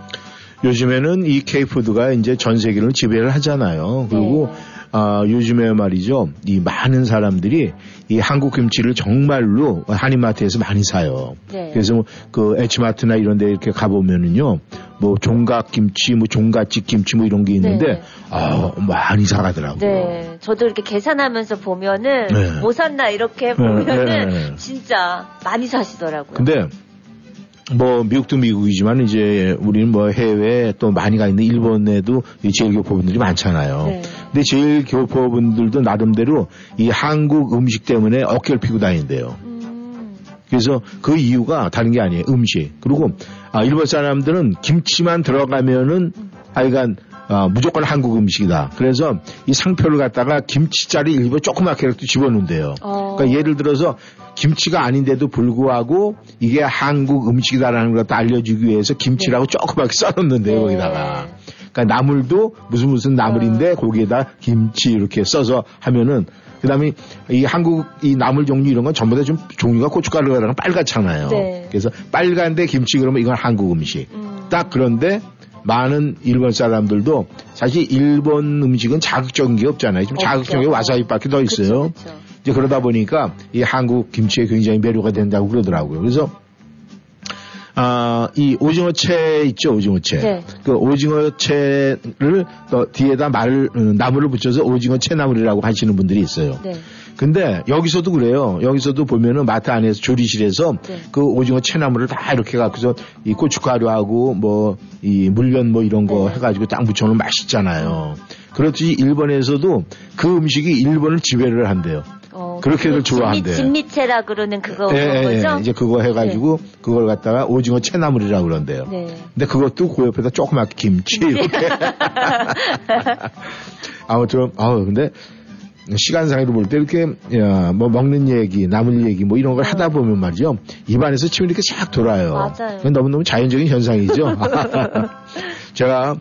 [SPEAKER 1] 요즘에는 이 케이푸드가 이제 전 세계를 지배를 하잖아요. 그리고
[SPEAKER 2] 네.
[SPEAKER 1] 아, 요즘에 말이죠. 이 많은 사람들이 이 한국 김치를 정말로 한인마트에서 많이 사요.
[SPEAKER 2] 네.
[SPEAKER 1] 그래서 뭐그 H마트나 이런 데 이렇게 가보면은요. 뭐 종각 김치, 뭐 종갓집 김치 뭐 이런 게 있는데
[SPEAKER 2] 네.
[SPEAKER 1] 아, 많이 사가더라고요.
[SPEAKER 2] 네, 저도 이렇게 계산하면서 보면은
[SPEAKER 1] 네.
[SPEAKER 2] 뭐 샀나 이렇게 보면은
[SPEAKER 1] 네, 네.
[SPEAKER 2] 진짜 많이 사시더라고요.
[SPEAKER 1] 근데 뭐 미국도 미국이지만 이제 우리는 뭐 해외에 또 많이 가 있는 일본에도 이 제일교포분들이 많잖아요.
[SPEAKER 2] 네.
[SPEAKER 1] 근데 제일교포분들도 나름대로 이 한국 음식 때문에 어깨를 피고 다닌대요.
[SPEAKER 2] 음,
[SPEAKER 1] 그래서 그 이유가 다른 게 아니에요. 음식. 그리고 아, 일본 사람들은 김치만 들어가면은 하여간 아, 무조건 한국 음식이다. 그래서 이 상표를 갖다가 김치짜리 일부 조그맣게 이렇게 집어넣는데요.
[SPEAKER 2] 어.
[SPEAKER 1] 그러니까 예를 들어서 김치가 아닌데도 불구하고 이게 한국 음식이다라는 걸 알려주기 위해서 김치라고 조그맣게 써놓는데요,
[SPEAKER 2] 네.
[SPEAKER 1] 거기다가. 그러니까 나물도 무슨 무슨 나물인데
[SPEAKER 2] 어.
[SPEAKER 1] 거기에다 김치 이렇게 써서 하면은 그다음에 이 한국 이 나물 종류 이런 건 전부 다 좀 종류가 고춧가루가 빨갛잖아요.
[SPEAKER 2] 네.
[SPEAKER 1] 그래서 빨간데 김치 그러면 이건 한국 음식.
[SPEAKER 2] 음.
[SPEAKER 1] 딱 그런데 많은 일본 사람들도 사실 일본 음식은 자극적인 게 없잖아요. 좀. 자극적인 게 와사비밖에 더 있어요.
[SPEAKER 2] 그쵸, 그쵸.
[SPEAKER 1] 이제 그러다 보니까 이 한국 김치에 굉장히 매료가 된다고 그러더라고요. 그래서 아, 이 오징어채 있죠, 오징어채.
[SPEAKER 2] 네.
[SPEAKER 1] 그 오징어채를 또 뒤에다 말을, 음, 나무를 붙여서 오징어채 나물이라고 하시는 분들이 있어요.
[SPEAKER 2] 네.
[SPEAKER 1] 근데 여기서도 그래요. 여기서도 보면은 마트 안에서 조리실에서
[SPEAKER 2] 네.
[SPEAKER 1] 그 오징어 채나물을 다 이렇게 갖고서 이 고춧가루하고 뭐 이 물엿 뭐 이런 거
[SPEAKER 2] 네.
[SPEAKER 1] 해가지고 딱 묻혀놓으면 맛있잖아요. 그렇듯이 일본에서도 그 음식이 일본을 지배를 한대요.
[SPEAKER 2] 어,
[SPEAKER 1] 그렇게들
[SPEAKER 2] 그
[SPEAKER 1] 좋아한대.
[SPEAKER 2] 진미, 진미채라 그러는 그거
[SPEAKER 1] 예, 예, 예.
[SPEAKER 2] 거죠?
[SPEAKER 1] 이제 그거 해가지고 그걸 갖다가 오징어 채나물이라고 그런대요.
[SPEAKER 2] 네.
[SPEAKER 1] 근데 그것도 그 옆에다 조그맣게 김치 이렇게. *laughs* *laughs* 아무튼 아우 근데 시간상으로 볼 때 이렇게 야, 뭐 먹는 얘기, 남을 얘기 뭐 이런 걸 하다 보면 말이죠 입안에서 침이 이렇게 싹 돌아요.
[SPEAKER 2] 맞아요.
[SPEAKER 1] 그건 너무너무 자연적인 현상이죠. *laughs* *laughs* 제가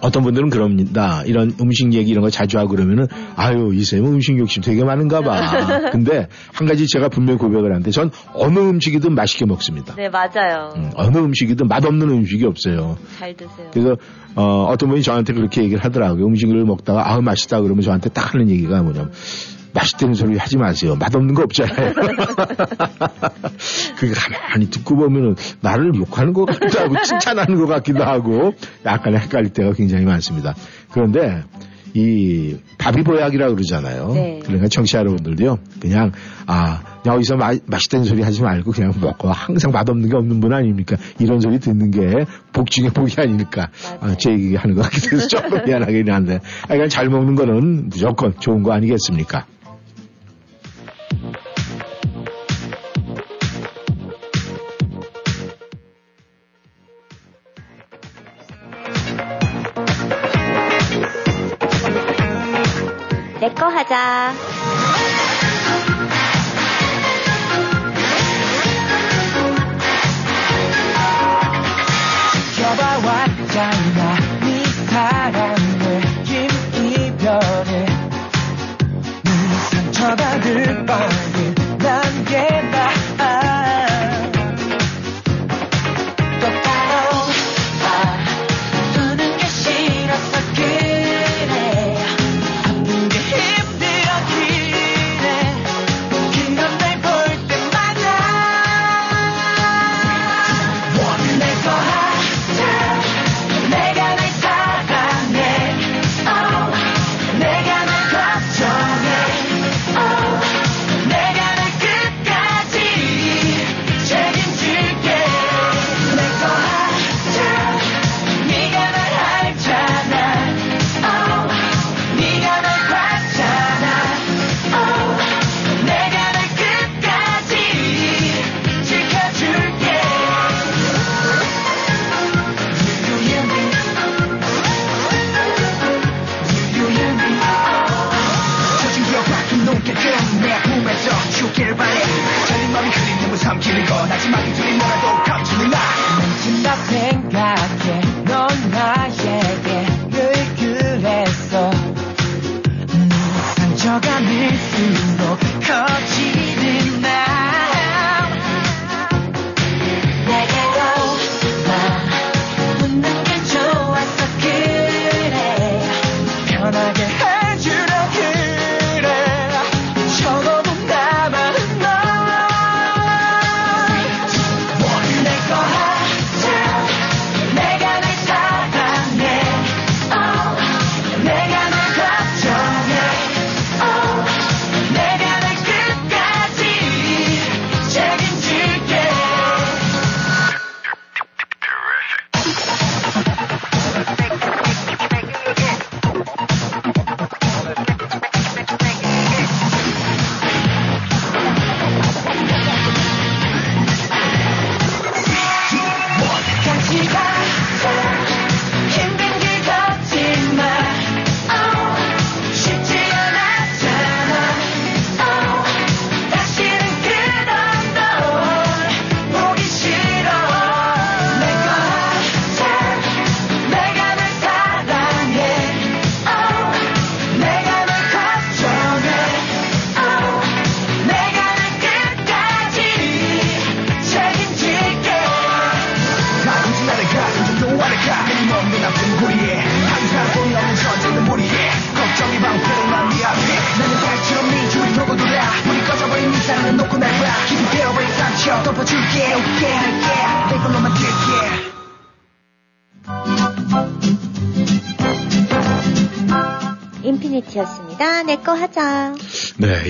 [SPEAKER 1] 어떤 분들은 그럽니다. 이런 음식 얘기 이런 거 자주 하고 그러면은 아유 이 쌤은 음식 욕심 되게 많은가 봐. *laughs* 근데 한 가지 제가 분명히 고백을 하는데 전 어느 음식이든 맛있게 먹습니다.
[SPEAKER 2] 네, 맞아요.
[SPEAKER 1] 음, 어느 음식이든 맛없는 음식이 없어요.
[SPEAKER 2] 잘 드세요.
[SPEAKER 1] 그래서 어, 떤 분이 저한테 그렇게 얘기를 하더라고요. 음식을 먹다가 아우 맛있다 그러면 저한테 딱 하는 얘기가 뭐냐면 맛있다는 소리 하지 마세요. 맛없는 거 없잖아요. *laughs* 그게 가만히 듣고 보면은 나를 욕하는 것 같기도 하고 칭찬하는 것 같기도 하고 약간 헷갈릴 때가 굉장히 많습니다. 그런데 이 밥이 보약이라고 그러잖아요.
[SPEAKER 2] 네.
[SPEAKER 1] 그러니까 청취자 여러분들도요. 그냥 아 여기서 마, 맛있다는 소리 하지 말고 그냥 먹고 항상 맛없는 게 없는 분 아닙니까? 이런 소리 듣는 게 복 중에 복이 아니니까
[SPEAKER 2] 맞아요.
[SPEAKER 1] 아, 제 얘기하는 것 같기도 해서 조금 미안하긴 한데 하여간 잘 먹는 거는 무조건 좋은 거 아니겠습니까?
[SPEAKER 2] 하자.
[SPEAKER 4] 지켜봐왔잖아 네 사랑을 김이별을 네 상처받을 바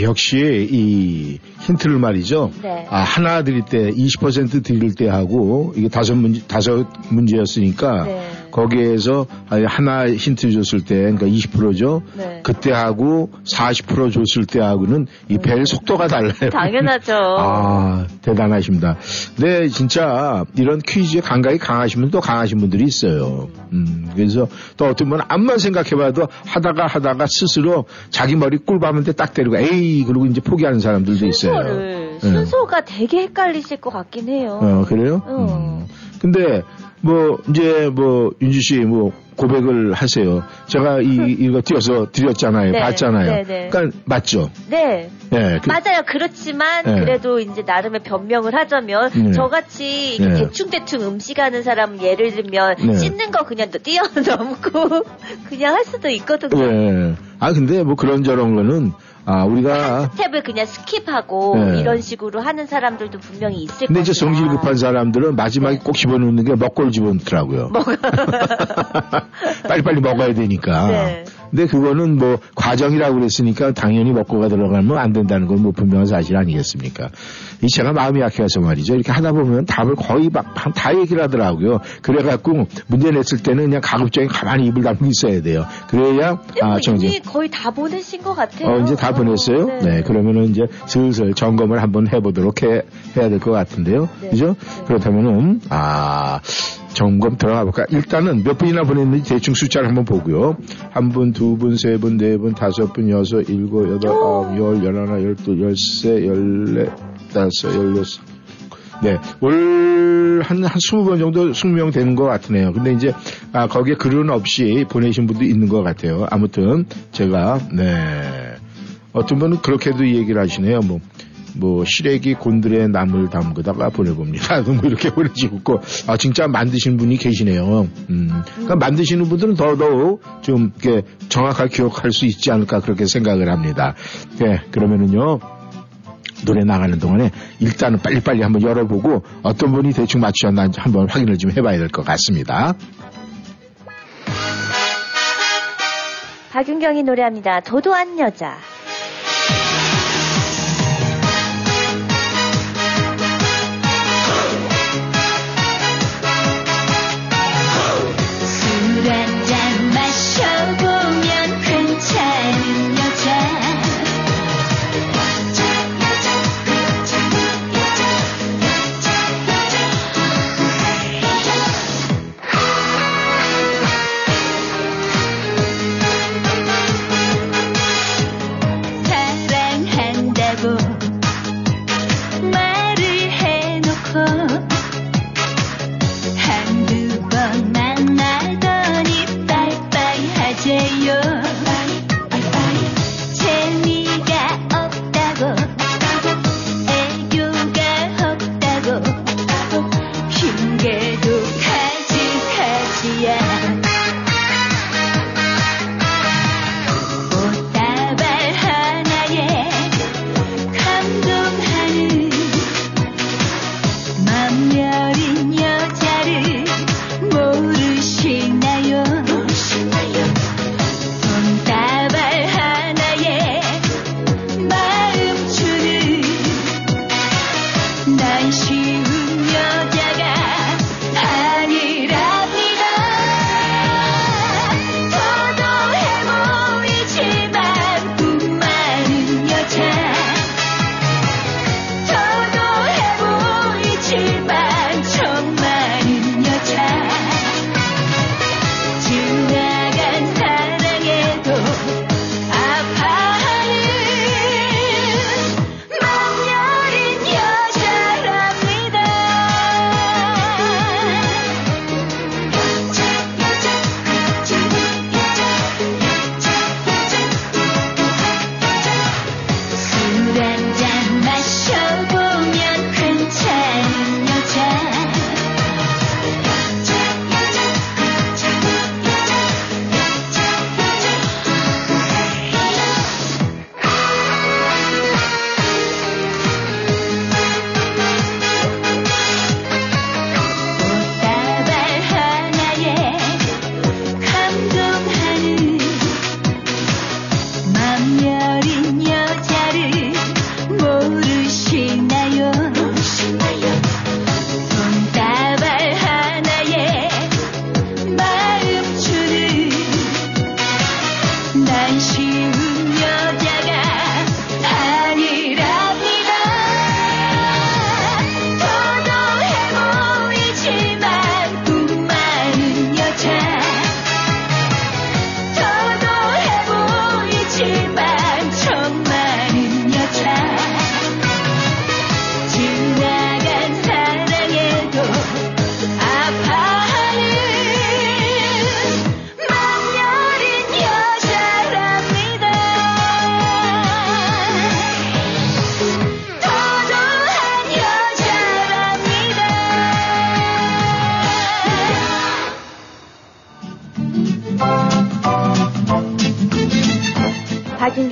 [SPEAKER 1] 역시 이 힌트를 말이죠.
[SPEAKER 2] 네.
[SPEAKER 1] 아, 하나 드릴 때 20% 드릴 때 하고 이게 다섯 문제 다섯 문제였으니까
[SPEAKER 2] 네.
[SPEAKER 1] 거기에서 하나 힌트 줬을 때 그러니까 20%죠.
[SPEAKER 2] 네.
[SPEAKER 1] 그때 하고 40% 줬을 때 하고는 이 벨 속도가 달라요.
[SPEAKER 2] 당연하죠. *laughs*
[SPEAKER 1] 아, 대단하십니다. 네, 진짜 이런 퀴즈에 감각이 강하신 분도 강하신 분들이 있어요. 음, 그래서 또 어떤 분은 암만 생각해봐도 하다가 하다가 스스로 자기 머리 꿀밤한테 딱 때리고 에이 그러고 이제 포기하는 사람들도 있어요.
[SPEAKER 2] 순서를
[SPEAKER 1] 네.
[SPEAKER 2] 순서가 되게 헷갈리실 것 같긴 해요.
[SPEAKER 1] 어, 그래요?
[SPEAKER 2] 어.
[SPEAKER 1] 음. 근데 뭐 이제 뭐 윤주 씨 뭐 고백을 하세요. 제가 이 *laughs* 이거 띄어서 드렸잖아요.
[SPEAKER 2] 네,
[SPEAKER 1] 봤잖아요.
[SPEAKER 2] 네, 네.
[SPEAKER 1] 그러니까 맞죠?
[SPEAKER 2] 네.
[SPEAKER 1] 예. 그-
[SPEAKER 2] 맞아요. 그렇지만
[SPEAKER 1] 네.
[SPEAKER 2] 그래도 이제 나름의 변명을 하자면
[SPEAKER 1] 네.
[SPEAKER 2] 저같이
[SPEAKER 1] 네.
[SPEAKER 2] 대충 대충 음식하는 사람 예를 들면
[SPEAKER 1] 네.
[SPEAKER 2] 씻는 거 그냥 또 뛰어넘고 *laughs* 그냥 할 수도 있거든요.
[SPEAKER 1] 예. 아 근데 뭐 그런 저런 거는 아 우리가
[SPEAKER 2] 스텝을 그냥 skip하고
[SPEAKER 1] 네.
[SPEAKER 2] 이런 식으로 하는 사람들도 분명히 있을
[SPEAKER 1] 근데
[SPEAKER 2] 거예요.
[SPEAKER 1] 이제 성질 급한 사람들은 마지막에
[SPEAKER 2] 네.
[SPEAKER 1] 꼭 집어넣는 게 먹골 집어넣더라고요. *laughs* 빨리빨리 먹어야 되니까.
[SPEAKER 2] 네.
[SPEAKER 1] 근데 그거는 뭐 과정이라고 그랬으니까 당연히 먹고가 들어가면 안 된다는 건 뭐 분명한 사실 아니겠습니까? 이 제가 마음이 약해서 말이죠. 이렇게 하다 보면 답을 거의 막 다 얘기를 하더라고요. 그래갖고 문제 냈을 때는 그냥 가급적이 가만히 입을 닫고 있어야 돼요. 그래야
[SPEAKER 2] 아뭐
[SPEAKER 1] 정지.
[SPEAKER 2] 이미 거의 다 보내신 것 같아요.
[SPEAKER 1] 어, 이제 다 보냈어요?
[SPEAKER 2] 네.
[SPEAKER 1] 네. 그러면은 이제 슬슬 점검을 한번 해보도록 해, 해야 될 것 같은데요.
[SPEAKER 2] 네.
[SPEAKER 1] 그죠?
[SPEAKER 2] 네.
[SPEAKER 1] 그렇다면은, 아, 점검 들어가 볼까? 일단은 몇 분이나 보냈는지 대충 숫자를 한번 보고요. 한 분, 두 분, 세 분, 네 분, 다섯 분, 여섯, 일곱, 여덟, 아홉, 열, 열하나, 열두, 열세, 열네, 다섯, 열여섯. 네, 올, 한, 한 20번 정도, 20명 되는 것 같으네요. 근데 이제, 아, 거기에 글은 없이 보내신 분도 있는 것 같아요. 아무튼, 제가, 네. 어떤 분은 그렇게도 얘기를 하시네요. 뭐, 뭐, 시래기 곤드레 나물 담그다가 보내봅니다. *laughs* 뭐 이렇게 보내주고. 아, 진짜 만드신 분이 계시네요. 음. 그러니까 만드시는 분들은 더더욱 좀, 이렇게 정확하게 기억할 수 있지 않을까 그렇게 생각을 합니다. 네, 그러면은요. 노래 나가는 동안에 일단은 빨리빨리 한번 열어보고 어떤 분이 대충 맞추셨나 한번 확인을 좀 해봐야 될 것 같습니다.
[SPEAKER 2] 박윤경이 노래합니다. 도도한 여자.
[SPEAKER 3] 마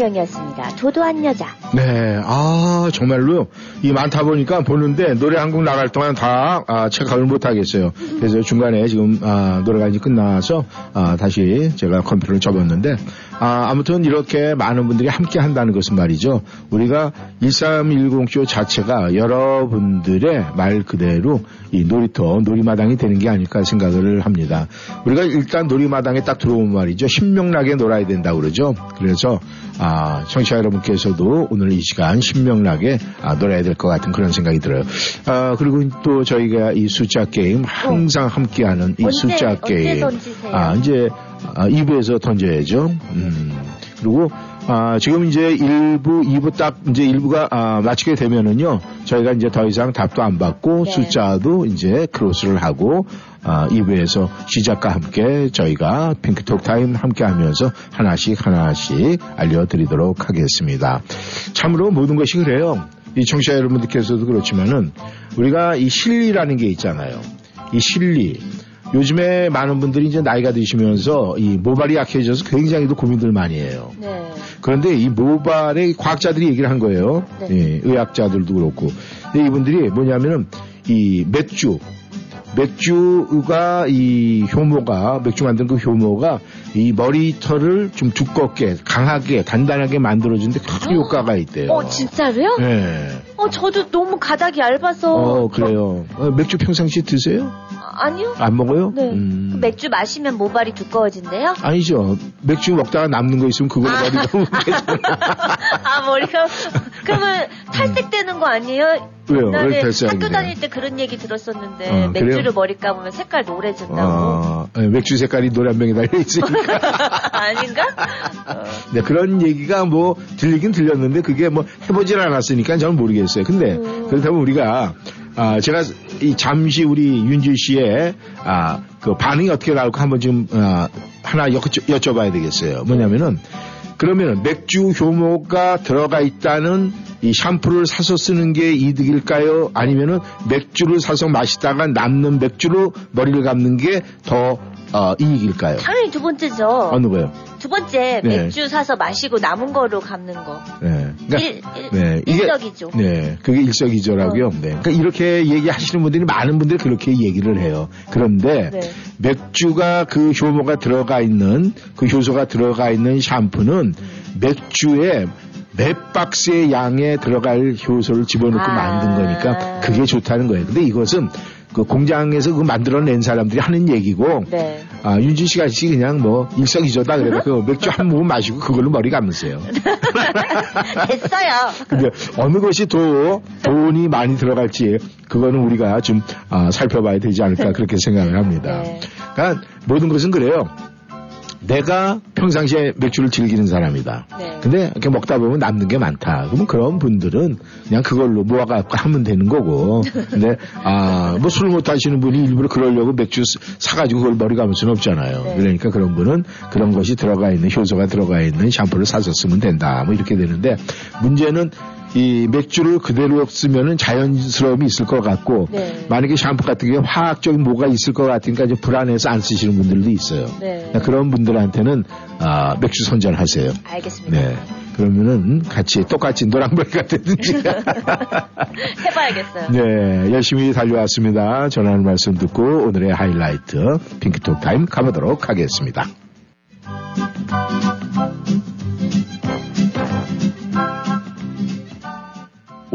[SPEAKER 2] 김근경이었습니다. 도도한 여자.
[SPEAKER 1] 네, 아, 정말로, 이 많다 보니까 보는데 노래 한 곡 나갈 동안 다, 아, 체크를 못 하겠어요. 그래서 중간에 지금, 아, 노래가 이제 끝나서, 아, 다시 제가 컴퓨터를 접었는데, 아, 아무튼 이렇게 많은 분들이 함께 한다는 것은 말이죠. 우리가 1310쇼 자체가 여러분들의 말 그대로 이 놀이터, 놀이마당이 되는 게 아닐까 생각을 합니다. 우리가 일단 놀이마당에 딱 들어오면 말이죠. 신명나게 놀아야 된다고 그러죠. 그래서, 아, 청취자 여러분께서도 오늘 이 시간 신명나게 아, 놀아야 될 것 같은 그런 생각이 들어요. 아, 그리고 또 저희가 이 숫자 게임 항상 함께하는 이
[SPEAKER 2] 언제,
[SPEAKER 1] 숫자 게임. 아, 이제 아, 2부에서 던져야죠. 음. 그리고 아, 지금 이제 1부, 2부 딱 이제 1부가 아, 마치게 되면은요. 저희가 이제 더 이상 답도 안 받고
[SPEAKER 2] 네.
[SPEAKER 1] 숫자도 이제 close를 하고 아, 2부에서 시작과 함께 저희가 핑크톡 타임 함께 하면서 하나씩 하나씩 알려드리도록 하겠습니다. 참으로 모든 것이 그래요. 이 청취자 여러분들께서도 그렇지만은 우리가 이 실리라는 게 있잖아요. 이 실리. 요즘에 많은 분들이 이제 나이가 드시면서 이 모발이 약해져서 굉장히 또 고민들 많이 해요.
[SPEAKER 2] 네.
[SPEAKER 1] 그런데 이 모발의 과학자들이 얘기를 한 거예요.
[SPEAKER 2] 네.
[SPEAKER 1] 예, 의학자들도 그렇고. 근데 이분들이 뭐냐면은 이 맥주, 맥주가 이 효모가 맥주 만드는 그 효모가 이 머리털을 좀 두껍게 강하게 단단하게 만들어주는데 큰 효과가 있대요.
[SPEAKER 2] 어, 진짜로요?
[SPEAKER 1] 예.
[SPEAKER 2] 어, 저도 너무 가닥이 얇아서.
[SPEAKER 1] 어 그래요. 어, 맥주 평상시 드세요?
[SPEAKER 2] 아, 아니요.
[SPEAKER 1] 안 먹어요?
[SPEAKER 2] 네.
[SPEAKER 1] 음.
[SPEAKER 2] 그 맥주 마시면 모발이 두꺼워진대요?
[SPEAKER 1] 아니죠. 맥주 먹다가 남는 거 있으면 그걸로 머리 감으면 되잖아.
[SPEAKER 2] 아, *laughs* 머리가. 그러면 탈색되는 거 아니에요?
[SPEAKER 1] 왜요? 왜 탈색이
[SPEAKER 2] 학교? 다닐 때 그런 얘기 들었었는데
[SPEAKER 1] 어,
[SPEAKER 2] 맥주를
[SPEAKER 1] 그래요?
[SPEAKER 2] 머리 감으면 색깔 노래진다고.
[SPEAKER 1] 어, 예, 맥주 색깔이 노란병에 달려있으니까. *laughs*
[SPEAKER 2] 아닌가? 어. *laughs*
[SPEAKER 1] 네, 그런 얘기가 뭐 들리긴 들렸는데 그게 뭐 해보질 않았으니까 저는 모르겠어요. 근데
[SPEAKER 2] 음.
[SPEAKER 1] 그렇다면 우리가 아, 제가 이 잠시 우리 윤주 씨의 아, 그 반응이 어떻게 나올까 한번 좀 아, 하나 여, 여쭤 봐야 되겠어요. 뭐냐면은 그러면 맥주 효모가 들어가 있다는 이 샴푸를 사서 쓰는 게 이득일까요? 아니면은 맥주를 사서 마시다가 남는 맥주로 머리를 감는 게더 어, 이익일까요?
[SPEAKER 2] 당연히 두 번째죠.
[SPEAKER 1] 어느 거요?
[SPEAKER 2] 두 번째
[SPEAKER 1] 네.
[SPEAKER 2] 맥주 사서 마시고 남은 거로 감는 거.
[SPEAKER 1] 네. 그러니까
[SPEAKER 2] 일, 일,
[SPEAKER 1] 네,
[SPEAKER 2] 일석이조.
[SPEAKER 1] 네, 그게 일석이조라고요. 네. 그러니까 이렇게 얘기하시는 분들이 많은 분들이 그렇게 얘기를 해요. 그런데
[SPEAKER 2] 네.
[SPEAKER 1] 맥주가 그 효모가 들어가 있는 그 효소가 들어가 있는 샴푸는 맥주에 몇 박스의 양에 들어갈 효소를 집어넣고
[SPEAKER 2] 아.
[SPEAKER 1] 만든 거니까 그게 좋다는 거예요. 근데 이것은 그 공장에서 그 만들어낸 사람들이 하는 얘기고
[SPEAKER 2] 네.
[SPEAKER 1] 아, 윤진 씨가 씨 그냥 뭐 일석이조다 그래서 *laughs* 맥주 한 모금 마시고 그걸로 머리 감으세요. *laughs*
[SPEAKER 2] 됐어요.
[SPEAKER 1] 근데 어느 것이 더 돈이 많이 들어갈지 그거는 우리가 좀 아, 살펴봐야 되지 않을까 *laughs* 그렇게 생각을 합니다.
[SPEAKER 2] 네.
[SPEAKER 1] 그러니까 모든 것은 그래요. 내가 평상시에 맥주를 즐기는 사람이다.
[SPEAKER 2] 네.
[SPEAKER 1] 근데 이렇게 먹다 보면 남는 게 많다. 그러면 그런 분들은 그냥 그걸로 모아갖고 하면 되는 거고. 근데, 아, 뭐 술 못 하시는 분이 일부러 그러려고 맥주 사- 사가지고 그걸 머리 감을 수는 없잖아요.
[SPEAKER 2] 네.
[SPEAKER 1] 그러니까 그런 분은 그런 것이 들어가 있는, 효소가 들어가 있는 샴푸를 사서 쓰면 된다. 뭐 이렇게 되는데 문제는 이 맥주를 그대로 쓰면은 자연스러움이 있을 것 같고
[SPEAKER 2] 네.
[SPEAKER 1] 만약에 샴푸 같은 게 화학적인 뭐가 있을 것 같으니까 이제 불안해서 안 쓰시는 분들도 있어요.
[SPEAKER 2] 네.
[SPEAKER 1] 그러니까 그런 분들한테는 아, 맥주 선전하세요.
[SPEAKER 2] 알겠습니다.
[SPEAKER 1] 네. 그러면은 같이 똑같이 노랑머리 같든지. *laughs*
[SPEAKER 2] 해봐야겠어요.
[SPEAKER 1] 네, 열심히 달려왔습니다. 전하는 말씀 듣고 오늘의 하이라이트 핑크톡 타임 가보도록 하겠습니다.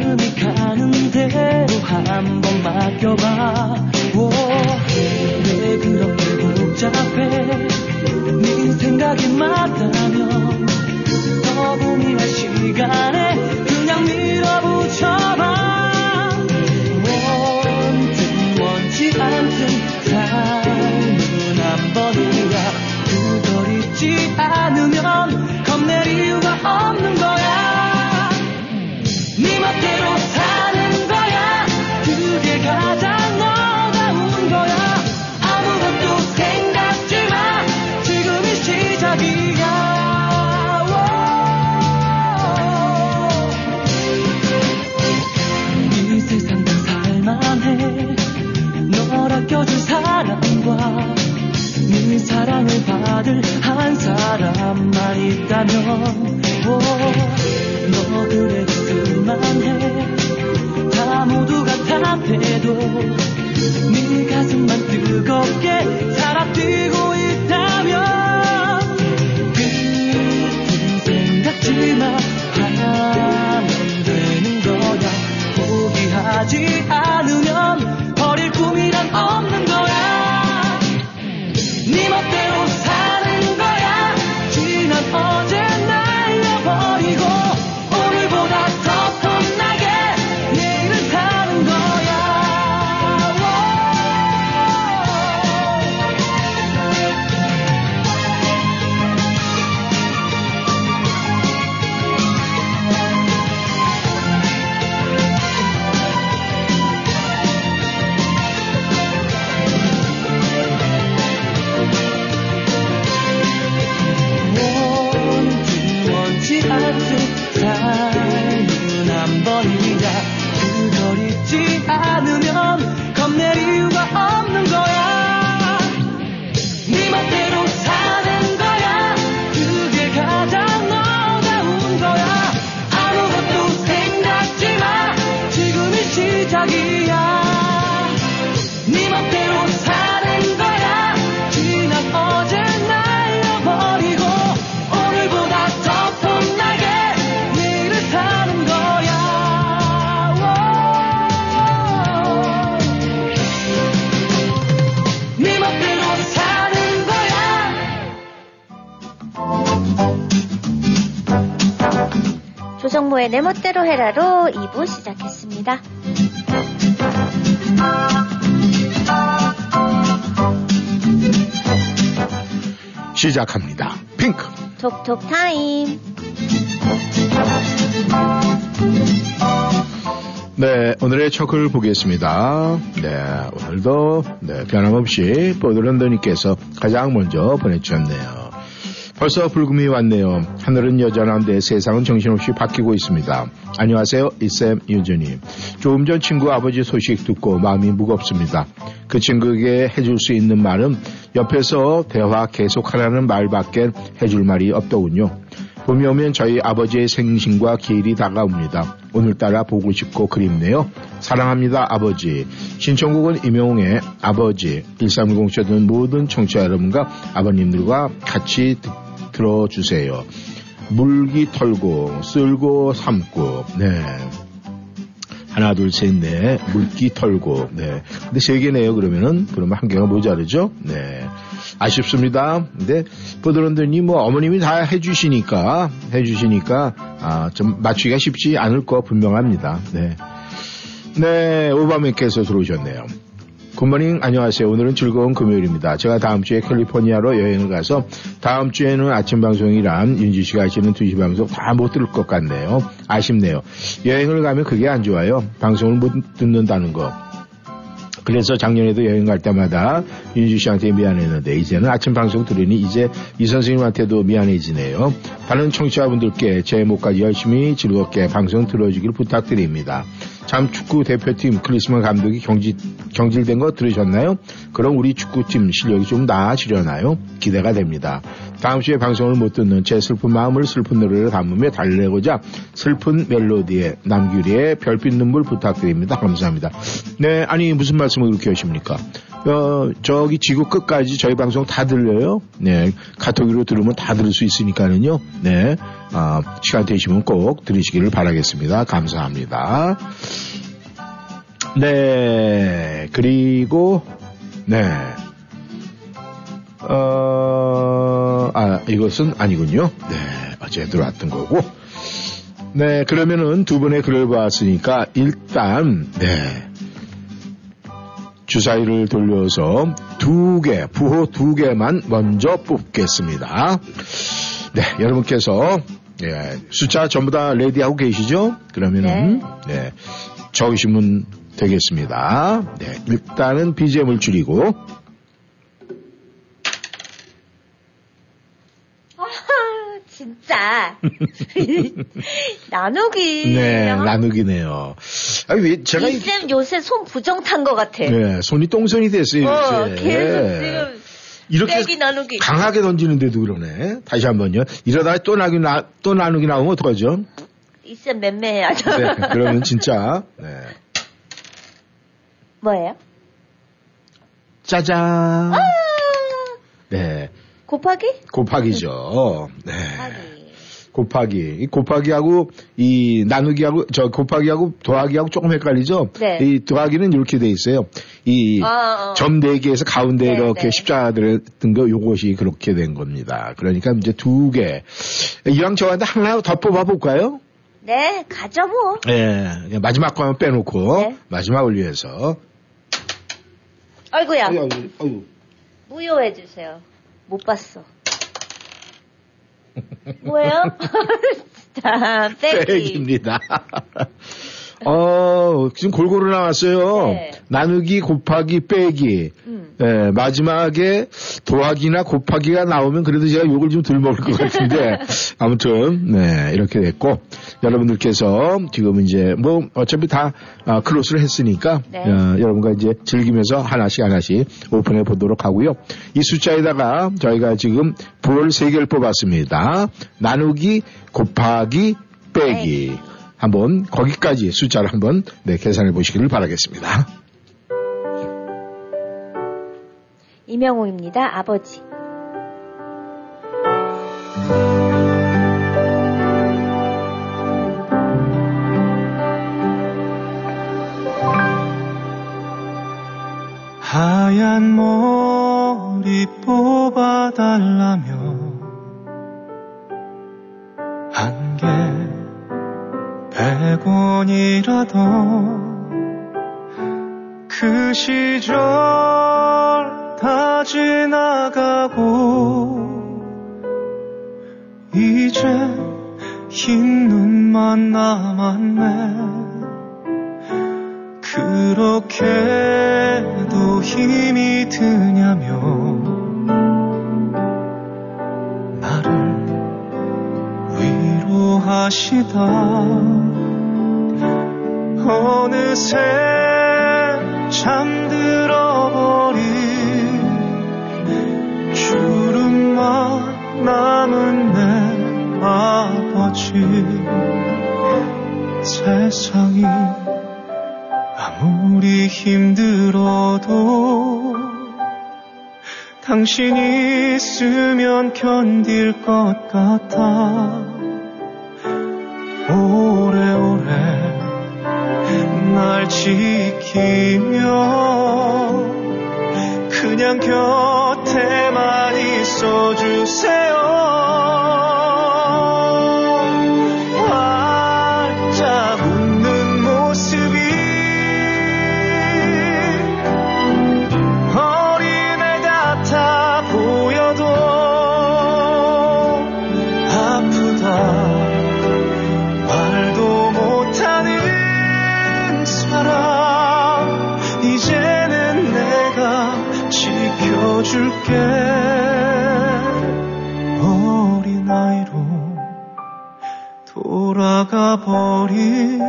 [SPEAKER 6] 마음이 가는 대로 한번 맡겨봐. 오, 왜 그렇게 복잡해? 네 생각이 맞다면 더 고민할 시간에 그냥 밀어붙여봐. 원든 원치 않든 삶은 한 번이라 그걸 잊지 않으면 겁낼 이유가 사람만 있다면 오, 너 그래도 그만해. 다 모두가 답해도 네 가슴만 뜨겁게 멋대로
[SPEAKER 2] 해라로 2부 시작했습니다.
[SPEAKER 1] 시작합니다. 핑크.
[SPEAKER 2] 톡톡 타임.
[SPEAKER 1] 네, 오늘의 첫글 보겠습니다. 네, 오늘도 네, 변함없이 보드런더님께서 가장 먼저 보내주셨네요. 벌써 불금이 왔네요. 하늘은 여전한데 세상은 정신없이 바뀌고 있습니다. 안녕하세요, 이쌤 유주님. 조금 전 친구 아버지 소식 듣고 마음이 무겁습니다. 그 친구에게 해줄 수 있는 말은 옆에서 대화 계속하라는 말밖에 해줄 말이 없더군요. 봄이 오면 저희 아버지의 생신과 기일이 다가옵니다. 오늘따라 보고 싶고 그립네요. 사랑합니다 아버지. 신청곡은 임영웅의 아버지 1310 듣는 모든 청취자 여러분과 아버님들과 같이 듣- 들어주세요. 물기 털고 쓸고 삼고 네. 하나 둘 셋 넷 물기 털고 네. 근데 세 개네요 그러면은 그러면 한 개가 모자르죠. 네. 아쉽습니다. 근데 보드런더님 뭐 어머님이 다 해주시니까 해주시니까 아, 좀 맞추기가 쉽지 않을 거 분명합니다. 네. 네, 오바맨께서 들어오셨네요. 굿모닝 안녕하세요. 오늘은 즐거운 금요일입니다. 제가 다음 주에 캘리포니아로 여행을 가서 다음 주에는 아침 방송이란 윤지 씨가 하시는 2시 방송 다 못 들을 것 같네요. 아쉽네요. 여행을 가면 그게 안 좋아요. 방송을 못 듣는다는 거. 그래서 작년에도 여행 갈 때마다 윤주 씨한테 미안했는데 이제는 아침 방송 들으니 이제 이 선생님한테도 미안해지네요. 다른 청취자분들께 제 목까지 열심히 즐겁게 방송 들어주길 부탁드립니다. 참 축구 대표팀 크리스만 감독이 경질, 경질된 거 들으셨나요? 그럼 우리 축구팀 실력이 좀 나아지려나요? 기대가 됩니다. 다음 주에 방송을 못 듣는 제 슬픈 마음을 슬픈 노래로 담으며 달래고자 슬픈 멜로디에 남규리의 별빛 눈물 부탁드립니다. 감사합니다. 네, 아니 무슨 말씀을 그렇게 하십니까? 어, 저기 지구 끝까지 저희 방송 다 들려요. 네, 카톡으로 들으면 다 들을 수 있으니까는요. 네, 아, 시간 되시면 꼭 들으시기를 바라겠습니다. 감사합니다. 네, 그리고 네. 어, 아, 이것은 아니군요. 네, 어제 들어왔던 거고. 네, 그러면은 두 분의 글을 봤으니까 일단, 네. 주사위를 돌려서 두 개, 부호 두 개만 먼저 뽑겠습니다. 네, 여러분께서 예, 숫자 전부 다 레디하고 계시죠? 그러면은 네, 적으시면 되겠습니다. 네, 일단은 BGM을 줄이고
[SPEAKER 2] 아, 진짜. *laughs* 나누기.
[SPEAKER 1] 네,
[SPEAKER 2] 아,
[SPEAKER 1] 나누기네요. 아, 왜 제가 이-
[SPEAKER 2] 이쌤 요새 손 부정 탄 것 같아.
[SPEAKER 1] 네, 손이 똥손이 됐어요.
[SPEAKER 2] 어,
[SPEAKER 1] 요새.
[SPEAKER 2] 계속 지금
[SPEAKER 1] 이렇게
[SPEAKER 2] 빼기 나누기.
[SPEAKER 1] 강하게 던지는데도 그러네. 다시 한 번요. 이러다가 또 나누기, 나, 또 나누기 나오면 어떡하죠?
[SPEAKER 2] 있으면 맴매해야죠.
[SPEAKER 1] 네, 그러면 진짜, 네.
[SPEAKER 2] 뭐예요?
[SPEAKER 1] 짜잔.
[SPEAKER 2] 아!
[SPEAKER 1] 네.
[SPEAKER 2] 곱하기?
[SPEAKER 1] 곱하기죠. 네.
[SPEAKER 2] 곱하기.
[SPEAKER 1] 곱하기하고 이 나누기하고 저 곱하기하고 더하기하고 조금 헷갈리죠?
[SPEAKER 2] 네.
[SPEAKER 1] 이 더하기는 이렇게 돼 있어요. 이
[SPEAKER 2] 아, 어.
[SPEAKER 1] 점네 개에서 가운데
[SPEAKER 2] 네,
[SPEAKER 1] 이렇게
[SPEAKER 2] 네.
[SPEAKER 1] 십자가 들었던 거 요것이 그렇게 된 겁니다. 그러니까 이제 두 개. 이왕 저한테 하나 더 뽑아 볼까요?
[SPEAKER 2] 네, 가죠 뭐.
[SPEAKER 1] 예. 마지막 거 한번 빼놓고
[SPEAKER 2] 네.
[SPEAKER 1] 마지막을 위해서
[SPEAKER 2] 아이고야.
[SPEAKER 1] 아유, 아유, 아유.
[SPEAKER 2] 무효해 주세요. 못 봤어. 뭐예요? 자, 빼기.
[SPEAKER 1] 백입니다. 어, 지금 골고루 나왔어요.
[SPEAKER 2] 네.
[SPEAKER 1] 나누기, 곱하기, 빼기.
[SPEAKER 2] 음.
[SPEAKER 1] 예, 마지막에 더하기나 곱하기가 나오면 그래도 제가 욕을 좀 덜 먹을 것 같은데 *laughs* 아무튼 네 이렇게 됐고 여러분들께서 지금 이제 뭐 어차피 다 아, 클로스를 했으니까
[SPEAKER 2] 네.
[SPEAKER 1] 어, 여러분과 이제 즐기면서 하나씩 하나씩 오픈해 보도록 하고요. 이 숫자에다가 저희가 지금 볼세 개를 뽑았습니다. 나누기, 곱하기, 빼기. 한번 거기까지 숫자를 한번 네, 계산해 보시기를 바라겠습니다.
[SPEAKER 2] 이명호입니다. 아버지.
[SPEAKER 7] 하얀 머리 뽑아달라며 한개 백원이라도 그 시절 다 지나가고 이제 흰 눈만 남았네. 그렇게도 힘이 드냐며 나를 위로하시다 어느새 잠들어버린 주름만 남은 내 아버지. 세상이 아무리 힘들어도 당신 있으면 견딜 것 같아 지키며 그냥 곁에만 있어 주세요 버린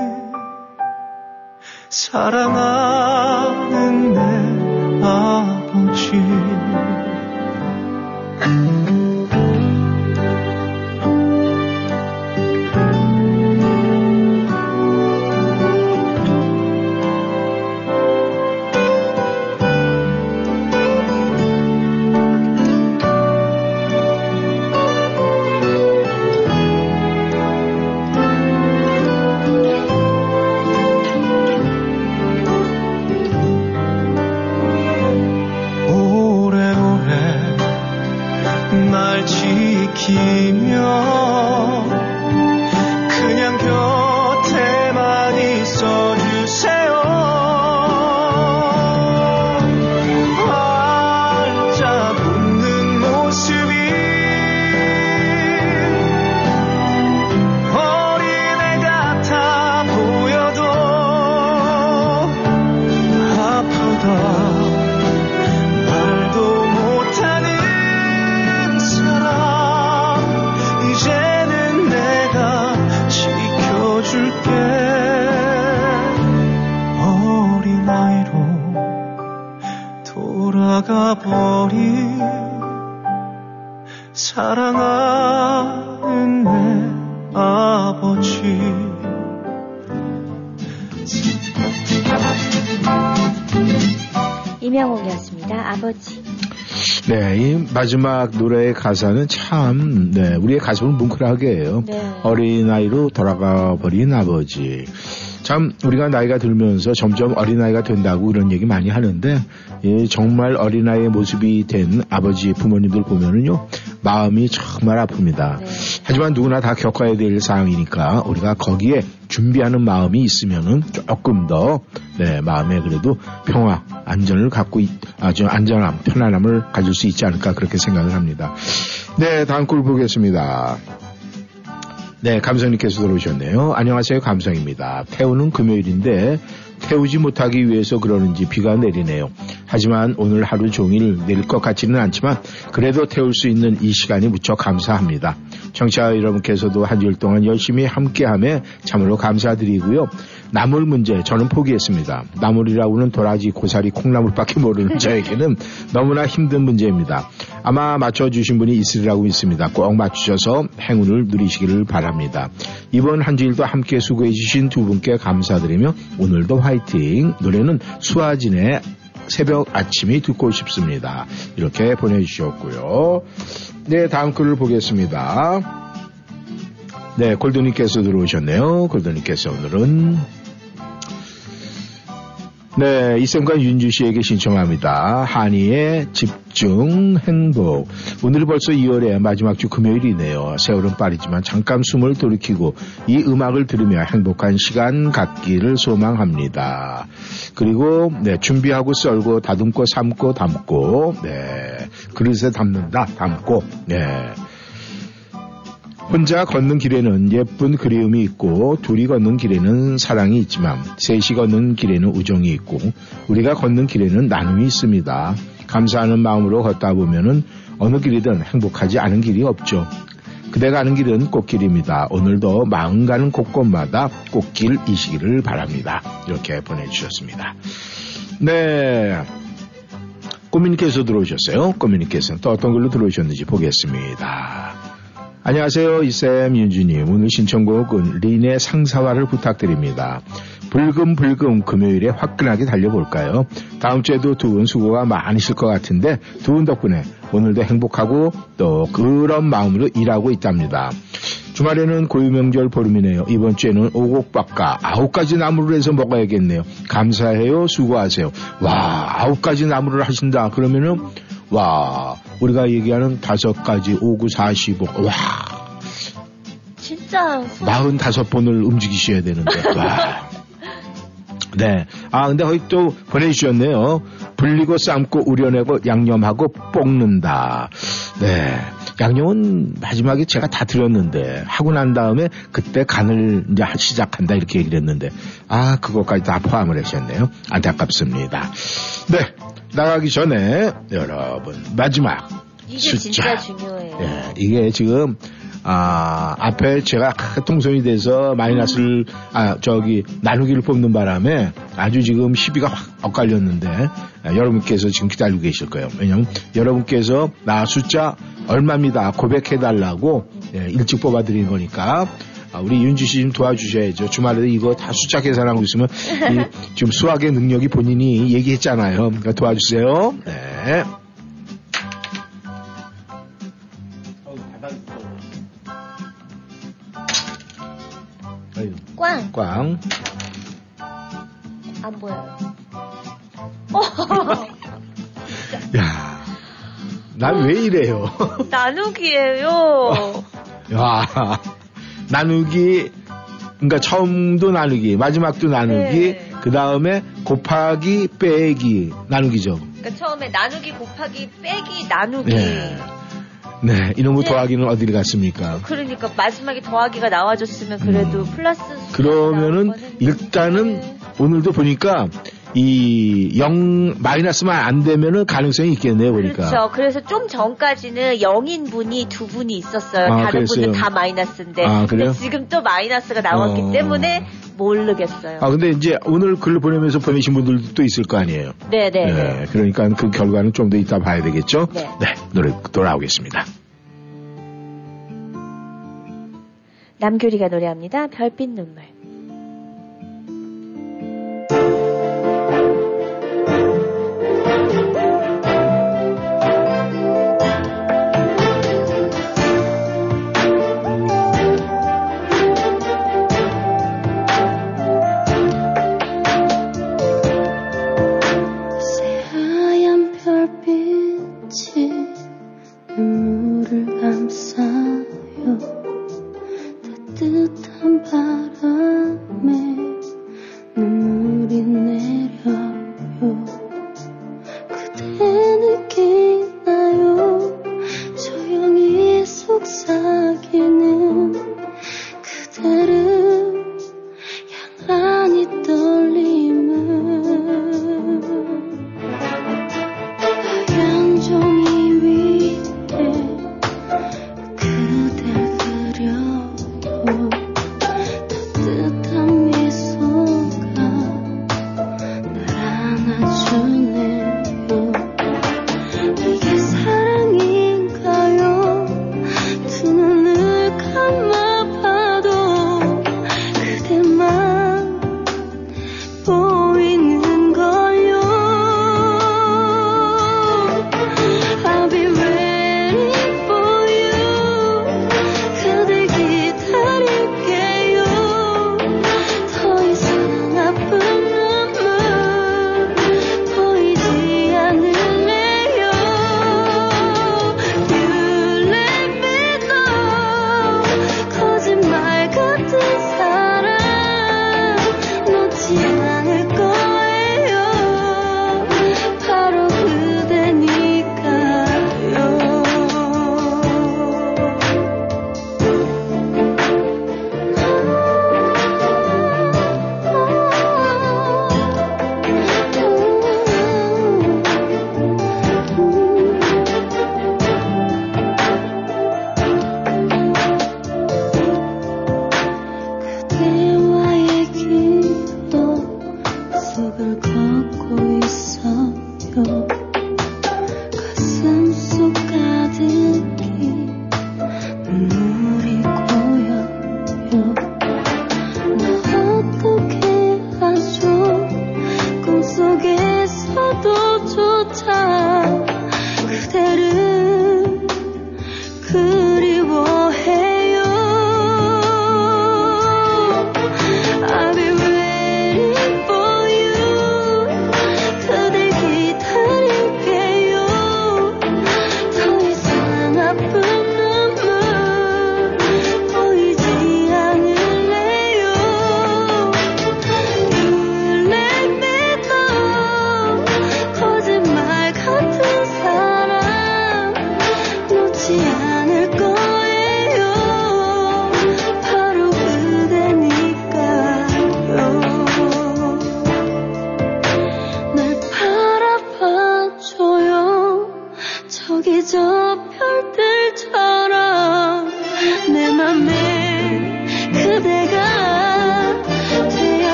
[SPEAKER 7] 사랑하
[SPEAKER 2] 이명옥이었습니다. 아버지.
[SPEAKER 1] 네, 이 마지막 노래의 가사는 참, 네, 우리의 가슴을 뭉클하게 해요.
[SPEAKER 2] 네.
[SPEAKER 1] 어린아이로 돌아가 버린 아버지. 참, 우리가 나이가 들면서 점점 어린아이가 된다고 이런 얘기 많이 하는데, 예, 정말 어린아이의 모습이 된 아버지 부모님들 보면은요, 마음이 정말 아픕니다.
[SPEAKER 2] 네.
[SPEAKER 1] 하지만 누구나 다 겪어야 될 상황이니까 우리가 거기에 준비하는 마음이 있으면은 조금 더, 네, 마음에 그래도 평화, 안전을 갖고, 있- 아주 안전함, 편안함을 가질 수 있지 않을까 그렇게 생각을 합니다. 네, 다음 글 보겠습니다. 네, 감성님께서 들어오셨네요. 안녕하세요, 감성입니다. 태우는 금요일인데 태우지 못하기 위해서 그러는지 비가 내리네요. 하지만 오늘 하루 종일 내릴 것 같지는 않지만 그래도 태울 수 있는 이 시간이 무척 감사합니다. 청취자 여러분께서도 한 주일 동안 열심히 함께함에 참으로 감사드리고요. 나물 문제 저는 포기했습니다. 나물이라고는 도라지, 고사리, 콩나물밖에 모르는 *laughs* 저에게는 너무나 힘든 문제입니다. 아마 맞춰주신 분이 있으리라고 믿습니다. 꼭 맞추셔서 행운을 누리시기를 바랍니다. 이번 한 주일도 함께 수고해주신 두 분께 감사드리며 오늘도 화이팅! 노래는 수아진의 새벽 아침이 듣고 싶습니다. 이렇게 보내주셨고요. 네, 다음 글을 보겠습니다. 네, 골드님께서 들어오셨네요. 골드님께서 오늘은 네, 이쌤과 윤주 씨에게 신청합니다. 한이의 집중 행복. 오늘 벌써 2월의 마지막 주 금요일이네요. 세월은 빠르지만 잠깐 숨을 돌이키고 이 음악을 들으며 행복한 시간 갖기를 소망합니다. 그리고 네, 준비하고 썰고 다듬고 삶고 담고 네, 그릇에 담는다 담고 네. 혼자 걷는 길에는 예쁜 그리움이 있고 둘이 걷는 길에는 사랑이 있지만 셋이 걷는 길에는 우정이 있고 우리가 걷는 길에는 나눔이 있습니다. 감사하는 마음으로 걷다 보면은 어느 길이든 행복하지 않은 길이 없죠. 그대가 가는 길은 꽃길입니다. 오늘도 마음 가는 곳곳마다 꽃길이시기를 바랍니다. 이렇게 보내주셨습니다. 네. 꼬미님께서 들어오셨어요. 꼬미님께서는 또 어떤 걸로 들어오셨는지 보겠습니다. 안녕하세요. 이쌤 윤주님. 오늘 신청곡은 린의 상사화를 부탁드립니다. 불금불금 금요일에 화끈하게 달려볼까요? 다음 주에도 두 분 수고가 많으실 것 같은데 두 분 덕분에 오늘도 행복하고 또 그런 마음으로 일하고 있답니다. 주말에는 고유명절 보름이네요. 이번 주에는 오곡밥과 아홉 가지 나무를 해서 먹어야겠네요. 감사해요. 수고하세요. 와, 아홉 가지 나무를 하신다. 그러면은 와, 우리가 얘기하는 다섯 가지, 오구, 사십오, 와,
[SPEAKER 2] 진짜 손-
[SPEAKER 1] 마흔 다섯 번을 움직이셔야 되는데, *laughs* 와. 네. 아, 근데 거기 또 보내주셨네요. 불리고 삶고 우려내고 양념하고 볶는다. 네. 양념은 마지막에 제가 다 드렸는데, 하고 난 다음에 그때 간을 이제 시작한다 이렇게 얘기를 했는데, 아, 그것까지 다 포함을 하셨네요. 안타깝습니다. 네. 나가기 전에, 여러분, 마지막.
[SPEAKER 2] 이게
[SPEAKER 1] 숫자.
[SPEAKER 2] 진짜 중요해요.
[SPEAKER 1] 예, 이게 지금 아 앞에 제가 통성이 돼서 마이너스를 아 저기 나누기를 뽑는 바람에 아주 지금 시비가 확 엇갈렸는데 아, 여러분께서 지금 기다리고 계실 거예요. 왜냐면 여러분께서 나 숫자 얼마입니다 고백해 달라고 예, 일찍 뽑아드린 거니까. 아, 우리 윤주 씨좀 도와주셔야죠. 주말에도 이거 다 숫자 계산하고 있으면 이 지금 수학의 능력이 본인이 얘기했잖아요. 그러니까 도와주세요. 네.
[SPEAKER 2] 꽝!
[SPEAKER 1] 꽝.
[SPEAKER 2] 안 보여요. *laughs*
[SPEAKER 1] 야, 난 왜 이래요?
[SPEAKER 2] 나누기예요. *laughs*
[SPEAKER 1] 야, 나누기, 그러니까 처음도 나누기, 마지막도 나누기,
[SPEAKER 2] 네.
[SPEAKER 1] 그 다음에 곱하기, 빼기, 나누기죠.
[SPEAKER 2] 그러니까 처음에 나누기 곱하기 빼기 나누기.
[SPEAKER 1] 네. 네, 이런 거
[SPEAKER 2] 네.
[SPEAKER 1] 더하기는 어디를 갔습니까?
[SPEAKER 2] 그러니까 마지막에 더하기가 나와줬으면 그래도 플러스
[SPEAKER 1] 음. 그러면은
[SPEAKER 2] 나올 뻔했는데.
[SPEAKER 1] 일단은 오늘도 보니까 이 0, 마이너스만 안 되면은 가능성이 있겠네요, 보니까.
[SPEAKER 2] 그렇죠. 그래서 좀 전까지는 0인 분이 두 분이 있었어요.
[SPEAKER 1] 아,
[SPEAKER 2] 다른
[SPEAKER 1] 그랬어요.
[SPEAKER 2] 분들 다 마이너스인데.
[SPEAKER 1] 아, 그래요?
[SPEAKER 2] 지금 또 마이너스가 나왔기
[SPEAKER 1] 어...
[SPEAKER 2] 때문에 모르겠어요.
[SPEAKER 1] 아, 근데 이제 오늘 글을 보내면서 보내신 분들도 또 있을 거 아니에요?
[SPEAKER 2] 네네.
[SPEAKER 1] 네, 그러니까 그 결과는 좀 더 이따 봐야 되겠죠?
[SPEAKER 2] 네.
[SPEAKER 1] 네, 노래 돌아오겠습니다.
[SPEAKER 5] 남규리가 노래합니다. 별빛 눈물.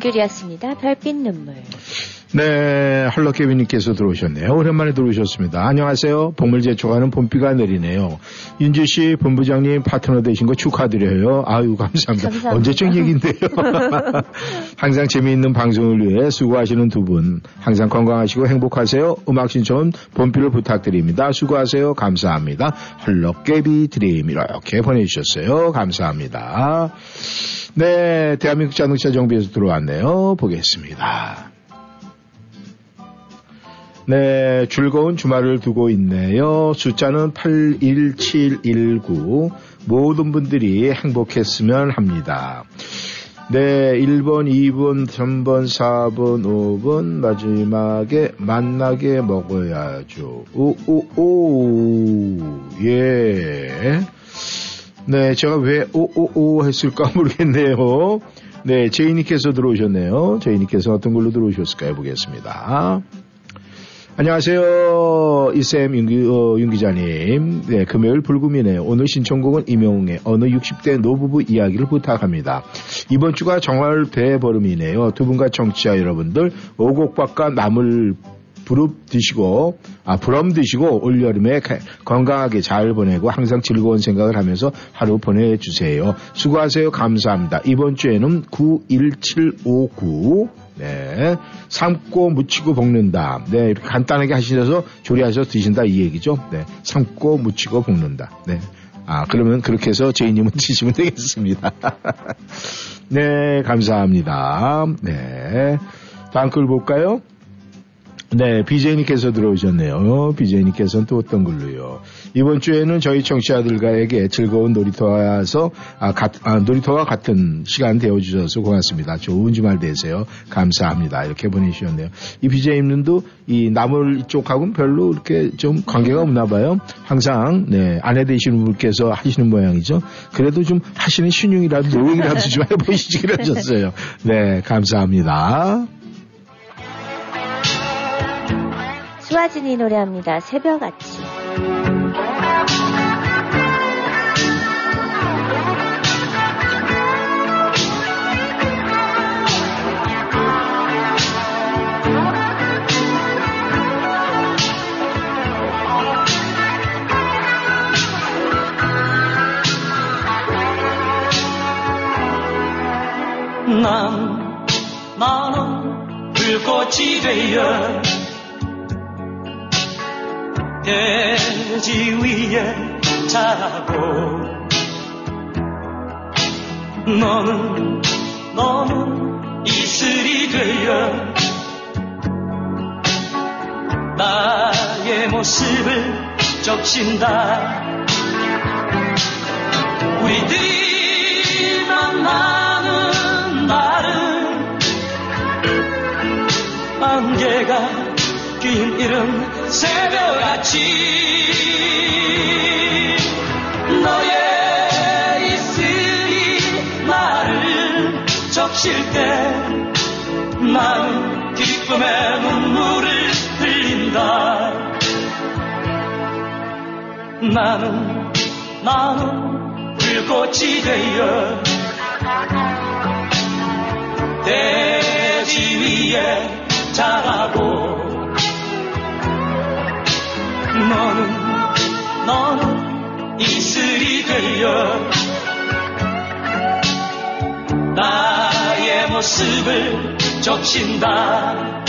[SPEAKER 5] 남규리였습니다. 별빛 눈물.
[SPEAKER 1] 네, 할로케비님께서 들어오셨네요. 오랜만에 들어오셨습니다. 안녕하세요. 봄을 제쳐가는 봄비가 내리네요. 윤주 씨, 본부장님 파트너 되신 거 축하드려요. 아유, 감사합니다.
[SPEAKER 5] 감사합니다.
[SPEAKER 1] 언제적 얘기인데요. *laughs* 항상 재미있는 방송을 위해 수고하시는 두 분. 항상 건강하시고 행복하세요. 음악 신청은 봄비를 부탁드립니다. 수고하세요. 감사합니다. 할로케비 드림 이렇게 보내주셨어요. 감사합니다. 네, 대한민국 자동차 정비에서 들어왔네요. 보겠습니다. 네, 즐거운 주말을 두고 있네요. 숫자는 81719. 모든 분들이 행복했으면 합니다. 네, 1번, 2번, 3번, 4번, 5번, 마지막에 만나게 먹어야죠. 오, 오, 오, 예. 네, 제가 왜 오오오 했을까 *laughs* 모르겠네요. 네, 제이님께서 들어오셨네요. 제이님께서 어떤 걸로 들어오셨을까 해보겠습니다. 안녕하세요. 이쌤 윤, 기, 어, 윤 기자님. 네, 금요일 불금이네요. 오늘 신청곡은 임영웅의 어느 60대 노부부 이야기를 부탁합니다. 이번 주가 정말 대보름이네요. 두 분과 청취자 여러분들 오곡밥과 나물 부릅 드시고 아 부럼 드시고 올 여름에 가- 건강하게 잘 보내고 항상 즐거운 생각을 하면서 하루 보내주세요. 수고하세요. 감사합니다. 이번 주에는 91759 네. 삶고 무치고 볶는다. 네. 이렇게 간단하게 하시면서 조리하셔서 드신다 이 얘기죠. 네. 삶고 무치고 볶는다. 네. 아, 그러면 그렇게 해서 제이님은 *laughs* 드시면 되겠습니다. *laughs* 네. 감사합니다. 네. 다음 글 볼까요? 네, BJ님께서 들어오셨네요. BJ님께서는 또 어떤 걸로요? 이번 주에는 저희 청취자들과에게 즐거운 놀이터와서, 아, 가- 아, 놀이터와 같은 시간 되어주셔서 고맙습니다. 좋은 주말 되세요. 감사합니다. 이렇게 보내주셨네요. 이 BJ님도 이 나물 이쪽하고는 별로 이렇게 좀 관계가 없나 봐요. 항상, 네, 아내 되시는 분께서 하시는 모양이죠. 그래도 좀 하시는 신용이라도 노력이라도 좀 해보시기를 하셨어요. 네, 감사합니다.
[SPEAKER 2] 수아진이 노래합니다. 새벽아치.
[SPEAKER 6] 난 나는 불꽃이 되어 대지 위에 자라고. 너는 너는 이슬이 되어 나의 모습을 적신다. 우리들이 만나는 날은 안개가 낀 이른 새벽같이 너의 이슬이 나를 적실 때 나는 기쁨의 눈물을 흘린다. 나는 나는 불꽃이 되어 대지 위에 자라고 너는 너는 이슬이 되어 나의 모습을 적신다.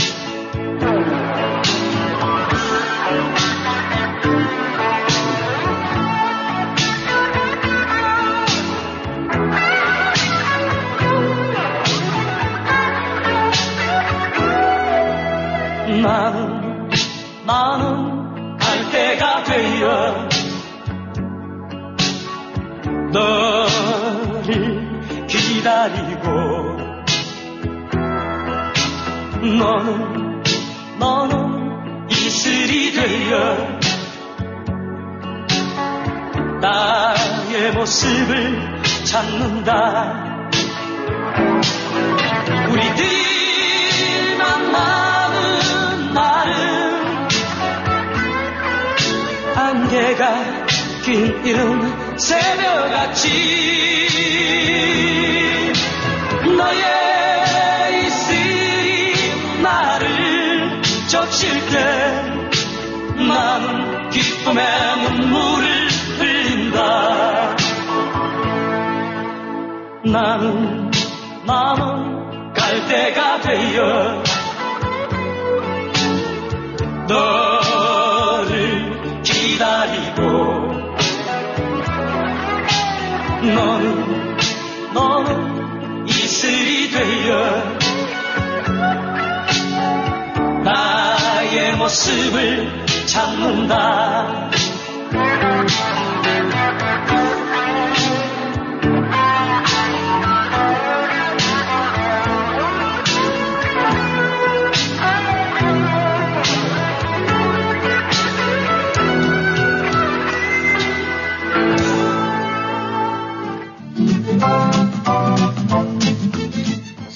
[SPEAKER 6] 나는 되어 너를 기다리고 너는 너는 이슬이 되어 나의 모습을 찾는다. 우리들 안개가 낀 이른 새벽같이 너의 이슬이 나를 적실 때 나는 기쁨의 눈물을 흘린다. 나는 나는 갈 때가 되어 너 너는 너는 이슬이 되어 나의 모습을 찾는다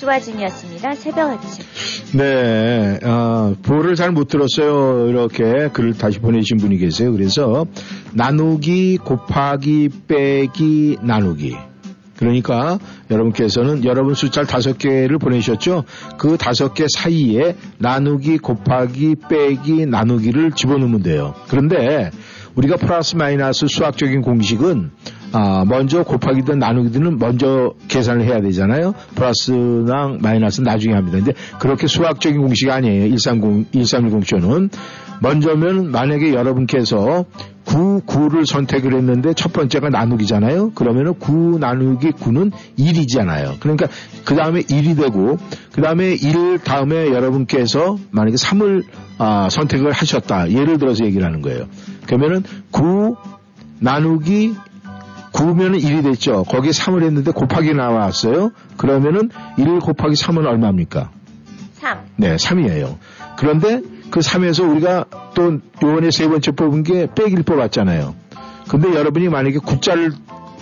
[SPEAKER 2] 수아진이었습니다. 새벽 아침.
[SPEAKER 1] 네, 어, 보를 잘 못 들었어요. 이렇게 글을 다시 보내신 분이 계세요. 그래서 나누기 곱하기 빼기 나누기. 그러니까 여러분께서는 여러분 숫자를 다섯 개를 보내셨죠? 그 다섯 개 사이에 나누기 곱하기 빼기 나누기를 집어넣으면 돼요. 그런데 우리가 플러스 마이너스 수학적인 공식은 아, 먼저 곱하기든 나누기든 먼저 계산을 해야 되잖아요. 플러스랑 마이너스는 나중에 합니다. 근데 그렇게 수학적인 공식이 아니에요. 130, 1310쇼는. 먼저면 만약에 여러분께서 9, 9를 선택을 했는데 첫 번째가 나누기잖아요. 그러면은 9 나누기 9는 1이잖아요. 그러니까 그 다음에 1이 되고 그 다음에 1 다음에 여러분께서 만약에 3을 아, 선택을 하셨다. 예를 들어서 얘기를 하는 거예요. 그러면은 9 나누기 9면은 1이 됐죠. 거기에 3을 했는데 곱하기 나왔어요. 그러면은 1 곱하기 3은 얼마입니까?
[SPEAKER 2] 3.
[SPEAKER 1] 네, 3이에요. 그런데 그 3에서 우리가 또 요번에 세 번째 뽑은 게 빼기를 뽑았잖아요. 근데 여러분이 만약에 9자를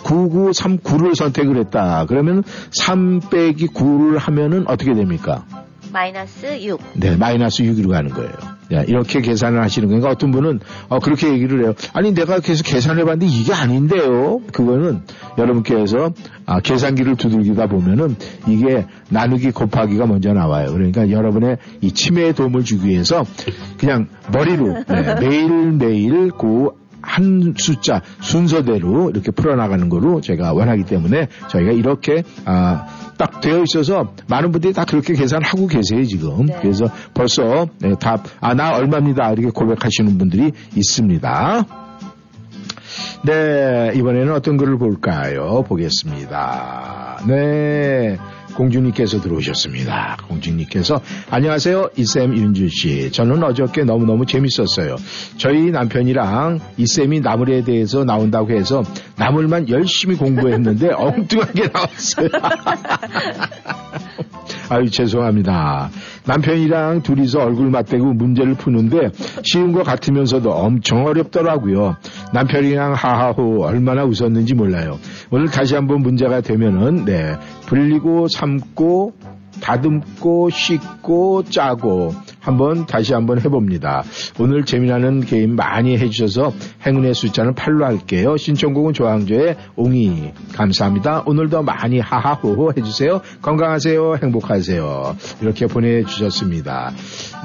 [SPEAKER 1] 9939를 선택을 했다. 그러면 3 빼기 9를 하면은 어떻게 됩니까?
[SPEAKER 2] 마이너스 6.
[SPEAKER 1] 네, 마이너스 6으로 가는 거예요. 야, 이렇게 계산을 하시는 거니까 어떤 분은 어, 그렇게 얘기를 해요. 아니 내가 계속 계산해 봤는데 이게 아닌데요. 그거는 여러분께서 아, 계산기를 두들기다 보면은 이게 나누기 곱하기가 먼저 나와요. 그러니까 여러분의 이 치매에 도움을 주기 위해서 그냥 머리로 네, 매일매일 그 한 숫자 순서대로 이렇게 풀어나가는 거로 제가 원하기 때문에 저희가 이렇게 아, 딱 되어 있어서 많은 분들이 다 그렇게 계산하고 계세요 지금.
[SPEAKER 2] 네.
[SPEAKER 1] 그래서 벌써 네, 답, 아, 나 얼마입니다. 이렇게 고백하시는 분들이 있습니다. 네, 이번에는 어떤 글을 볼까요? 보겠습니다. 네. 공주님께서 들어오셨습니다. 공주님께서 안녕하세요. 이쌤 윤주 씨. 저는 어저께 너무너무 재밌었어요. 저희 남편이랑 이쌤이 나물에 대해서 나온다고 해서 나물만 열심히 공부했는데 *laughs* 엉뚱하게 나왔어요. *laughs* 아유 죄송합니다. 남편이랑 둘이서 얼굴 맞대고 문제를 푸는데 쉬운 것 같으면서도 엄청 어렵더라고요. 남편이랑 하하호 얼마나 웃었는지 몰라요. 오늘 다시 한번 문제가 되면은 네 불리고 삶고 다듬고 씻고 짜고 한번 다시 한번 해봅니다. 오늘 재미나는 게임 많이 해주셔서 행운의 숫자는 8로 할게요. 신청곡은 조항조의 옹이 감사합니다. 오늘도 많이 하하호호 해주세요. 건강하세요. 행복하세요. 이렇게 보내주셨습니다.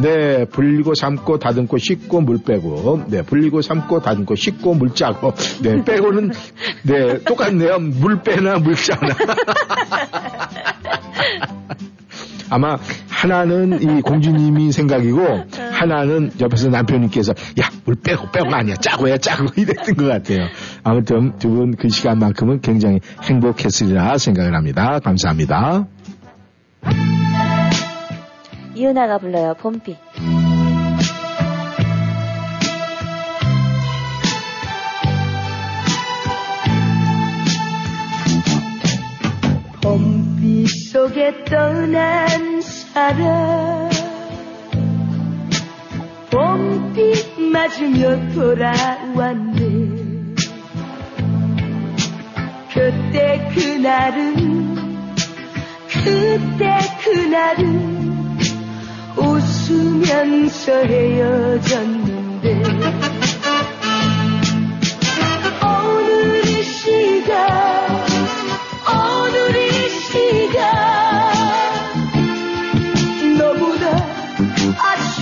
[SPEAKER 1] 네, 불리고 삶고 다듬고 씻고 물 빼고 네, 불리고 삶고 다듬고 씻고 물 짜고 네, 빼고는 네, 똑같네요. 물 빼나 물 짜나. *laughs* 아마 하나는 이 공주님이 생각이고 하나는 옆에서 남편님께서 야물 빼고 빼고 아니야 짜고 해 짜고 *laughs* 이랬던 것 같아요. 아무튼 두 분 그 시간만큼은 굉장히 행복했으리라 생각을 합니다. 감사합니다.
[SPEAKER 2] 이은아가 불러요. 봄비.
[SPEAKER 8] 속에 떠난 사람. 봄비 맞으며 돌아왔네. 그때 그날은 그때 그날은 웃으면서 헤어졌는데. 오늘 이 시간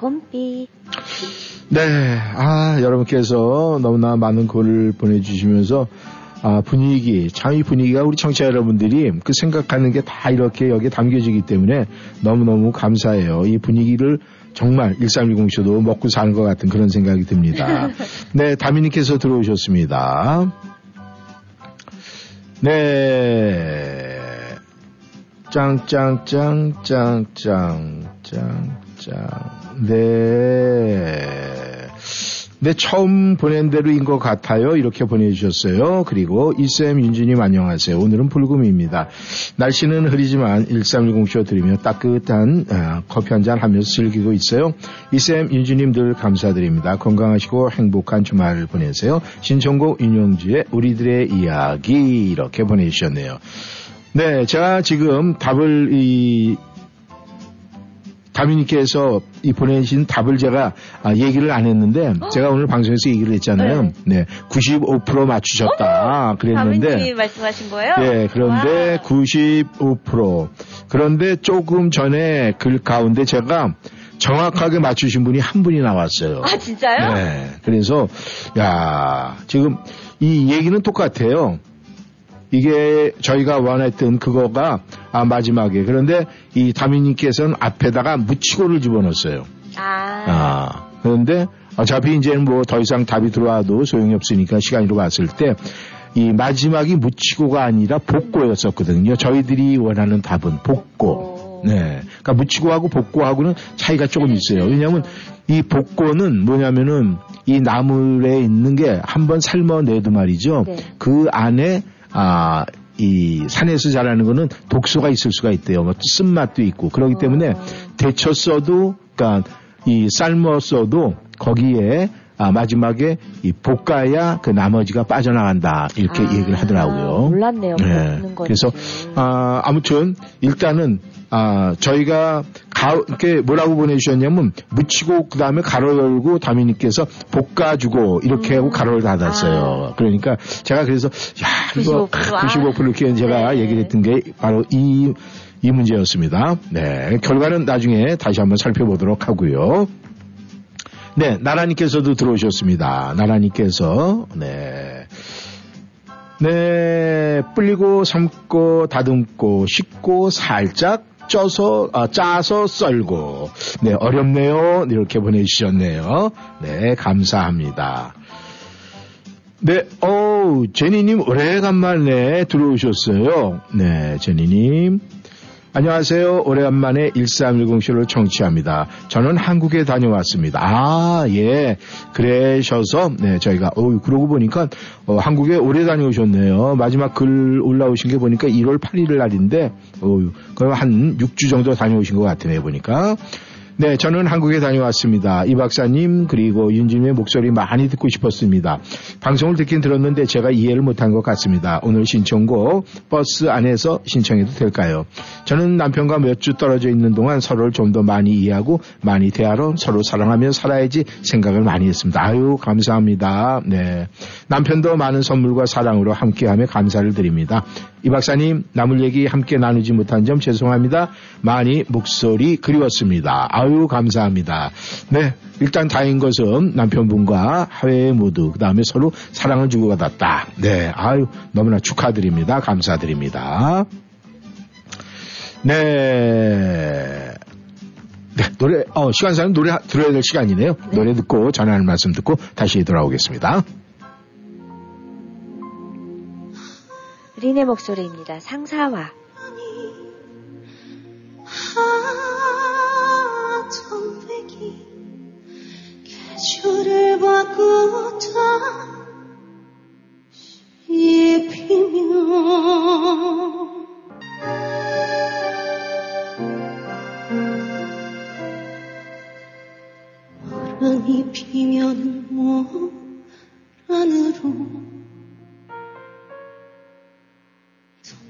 [SPEAKER 8] 봄비.
[SPEAKER 1] 네, 아, 여러분께서 너무나 많은 글을 보내주시면서 아, 분위기, 참이 분위기가 우리 청취자 여러분들이 그 생각하는 게 다 이렇게 여기에 담겨지기 때문에 너무너무 감사해요. 이 분위기를 정말 1310 쇼도 먹고 사는 것 같은 그런 생각이 듭니다. *laughs* 네, 다미님께서 들어오셨습니다. 네. 짱짱짱짱짱짱짱. 네. 네, 처음 보낸 대로인 것 같아요. 이렇게 보내주셨어요. 그리고 이쌤 윤주님 안녕하세요. 오늘은 불금입니다. 날씨는 흐리지만 1310쇼 들으며 따뜻한 아, 커피 한 잔 하면서 즐기고 있어요. 이쌤 윤주님 들 감사드립니다. 건강하시고 행복한 주말 보내세요. 신청곡 윤용주의 우리들의 이야기 이렇게 보내주셨네요. 네, 제가 지금 답을 이 다미님께서 이 보내신 답을 제가 아, 얘기를 안 했는데 제가 오늘 방송에서 얘기를 했잖아요. 네, 95% 맞추셨다 그랬는데
[SPEAKER 2] 다민님이 말씀하신 거예요?
[SPEAKER 1] 네, 그런데
[SPEAKER 2] 와.
[SPEAKER 1] 95% 그런데 조금 전에 글 가운데 제가 정확하게 맞추신 분이 한 분이 나왔어요.
[SPEAKER 2] 아, 진짜요?
[SPEAKER 1] 네. 그래서 야 지금 이 얘기는 똑같아요. 이게 저희가 원했던 그거가 아, 마지막에 그런데 이 다미님께서는 앞에다가 묻히고를 집어넣었어요.
[SPEAKER 2] 아.
[SPEAKER 1] 아 그런데 어차피 이제는 뭐 더 이상 답이 들어와도 소용이 없으니까 시간으로 봤을 때 이 마지막이 묻히고가 아니라 복고였었거든요. 저희들이 원하는 답은 복고.
[SPEAKER 2] 오.
[SPEAKER 1] 네. 그러니까 묻히고하고 복고하고는 차이가 조금 있어요. 왜냐하면 이 복고는 뭐냐면은 이 나물에 있는 게 한번 삶아내도 말이죠.
[SPEAKER 2] 네.
[SPEAKER 1] 그 안에 아, 이 산에서 자라는 거는 독소가 있을 수가 있대요. 뭐 쓴맛도 있고. 그렇기 때문에 데쳐 써도, 그러니까 이 삶어 써도 거기에 아, 마지막에 이 볶아야 그 나머지가 빠져나간다. 이렇게
[SPEAKER 2] 아,
[SPEAKER 1] 얘기를 하더라고요.
[SPEAKER 2] 몰랐네요.
[SPEAKER 1] 네. 그래서 아, 아무튼 일단은 아, 저희가 가, 이렇게 뭐라고 보내주셨냐면 묻히고 그 다음에 가로 열고 다미님께서 볶아주고 이렇게 하고 가로를 닫았어요. 그러니까 제가 그래서 야 이거
[SPEAKER 2] 95% 아.
[SPEAKER 1] 95% 이렇게 제가
[SPEAKER 2] 네.
[SPEAKER 1] 얘기를 했던 게 바로 이, 이 문제였습니다. 네. 결과는 나중에 다시 한번 살펴보도록 하고요. 네. 나라님께서도 들어오셨습니다. 나라님께서, 네. 네, 불리고 삶고 다듬고 씻고 살짝 쪄서 아, 짜서 썰고. 네 어렵네요. 이렇게 보내주셨네요. 네 감사합니다. 네, 어 제니님 오래간만에 들어오셨어요. 네 제니님 안녕하세요. 오래간만에 1310쇼를 청취합니다. 저는 한국에 다녀왔습니다. 아, 예. 그러셔서, 네, 저희가, 어 그러고 보니까, 어, 한국에 오래 다녀오셨네요. 마지막 글 올라오신 게 보니까 1월 8일 날인데, 어 그럼 한 6주 정도 다녀오신 것 같으네요, 보니까. 네, 저는 한국에 다녀왔습니다. 이 박사님 그리고 윤진의 목소리 많이 듣고 싶었습니다. 방송을 듣긴 들었는데 제가 이해를 못한 것 같습니다. 오늘 신청곡 버스 안에서 신청해도 될까요? 저는 남편과 몇 주 떨어져 있는 동안 서로를 좀 더 많이 이해하고 많이 대하러 서로 사랑하며 살아야지 생각을 많이 했습니다. 아유 감사합니다. 네, 남편도 많은 선물과 사랑으로 함께하며 감사를 드립니다. 이 박사님 나물 얘기 함께 나누지 못한 점 죄송합니다. 많이 목소리 그리웠습니다. 아유 감사합니다. 네 일단 다행인 것은 남편분과 하회 모두 그 다음에 서로 사랑을 주고받았다. 네 아유 너무나 축하드립니다. 감사드립니다. 네. 네, 노래, 어, 시간상은 노래 하- 들어야 될 시간이네요. 노래 듣고 전하는 말씀 듣고 다시 돌아오겠습니다.
[SPEAKER 2] 린의 목소리입니다. 상사와.
[SPEAKER 8] 계절을 바꾸다 씹히면 호랑이 피면 모란으로.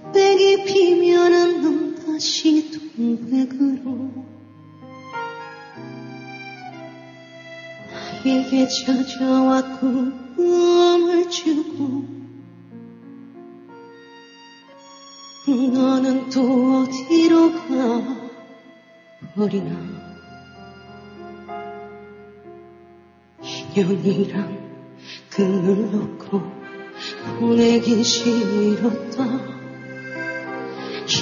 [SPEAKER 8] 동백이 피면은 넌 다시 동백으로 나에게 찾아와 꿈을 주고 너는 또 어디로 가? 버리나 인연이란 끈을 놓고 보내기 싫었다.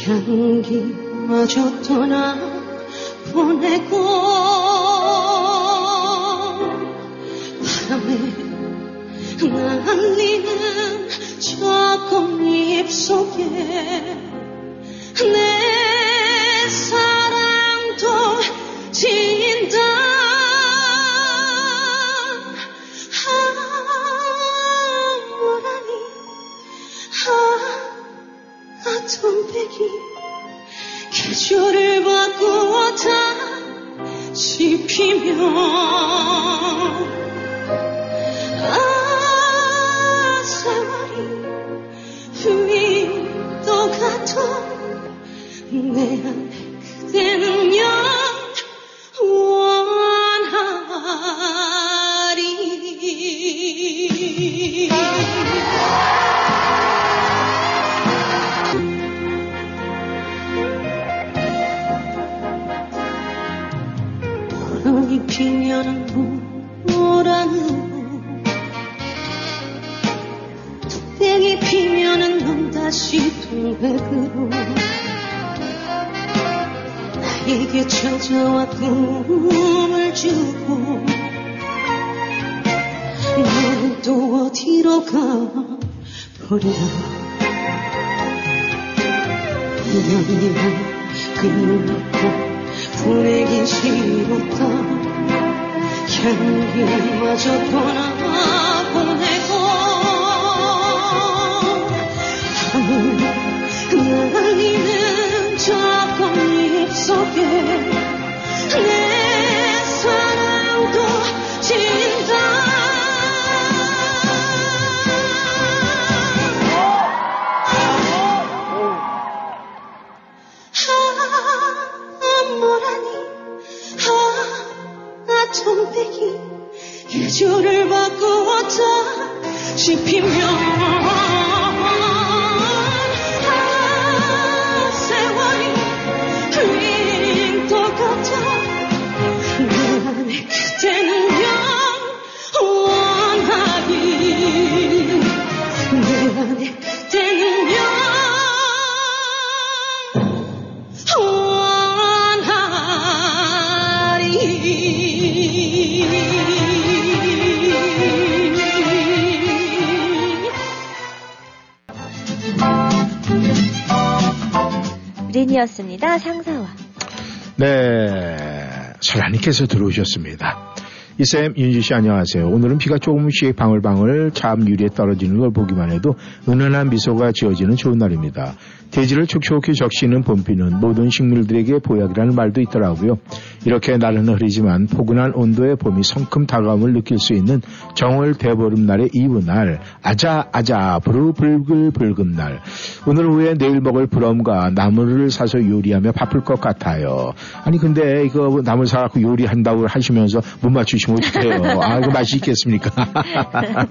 [SPEAKER 8] 향기마저 떠나 보내고 바람에 날리는 저 꽃잎 속에 내 사랑도 진다. 아무라니 아 아톰백이 계절을 바꾸어 다시 피면 아 세월이 휘도 같아 내 안에 그대는 영 버리나 인연이란 끊고 보내기 싫었다 향기마저 떠나
[SPEAKER 1] 설아님께서 들어오셨습니다. 이쌤, 윤지 씨 안녕하세요. 오늘은 비가 조금씩 방울방울 참 유리에 떨어지는 걸 보기만 해도 은은한 미소가 지어지는 좋은 날입니다. 대지를 촉촉히 적시는 봄비는 모든 식물들에게 보약이라는 말도 있더라고요. 이렇게 날은 흐리지만 포근한 온도의 봄이 성큼 다가옴을 느낄 수 있는 정월 대보름날의 이브날 아자 아자 부르 불글 붉은날 오늘 오후에 내일 먹을 부럼과 나물을 사서 요리하며 바쁠 것 같아요. 아니 근데 이거 나물 사갖고 요리한다고 하시면서 못 맞추시면 어떡해요. 아 이거 맛이 있겠습니까? *laughs*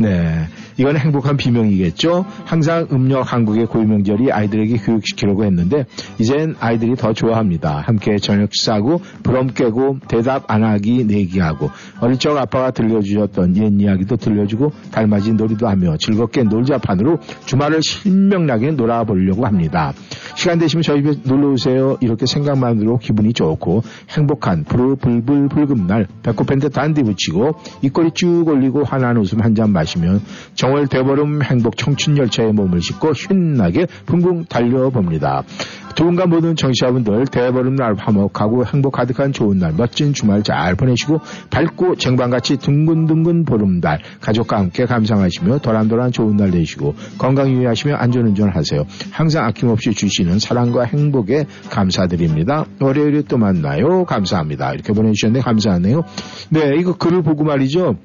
[SPEAKER 1] 네. 이건 행복한 비명이겠죠. 항상 음력 한국의 고유명절이 아이들에게 교육시키려고 했는데 이젠 아이들이 더 좋아합니다. 함께 저녁 싸고 부럼 깨고 대답 안 하기 내기하고 어릴 적 아빠가 들려주셨던 옛 이야기도 들려주고 달맞이 놀이도 하며 즐겁게 놀자판으로 주말을 신명나게 놀아보려고 합니다. 시간 되시면 저희 집에 놀러 오세요. 이렇게 생각만으로 기분이 좋고 행복한 불불불 붉은 날 배꼽 밴드 단디 붙이고 입꼬리 쭉 올리고 환한 웃음 한 잔 마시면 정월 대보름 행복 청춘 열차에 몸을 싣고 신나게 붕붕 달려봅니다. 두분과 모든 정치자분들 대보름 날 화목하고 행복 가득한 좋은 날 멋진 주말 잘 보내시고 밝고 쟁반같이 둥근둥근 보름달 가족과 함께 감상하시며 도란도란 좋은 날 되시고 건강 유의하시며 안전운전 하세요. 항상 아낌없이 주시는 사랑과 행복에 감사드립니다. 월요일에 또 만나요. 감사합니다. 이렇게 보내주셨는데 감사하네요. 네, 이거 글을 보고 말이죠.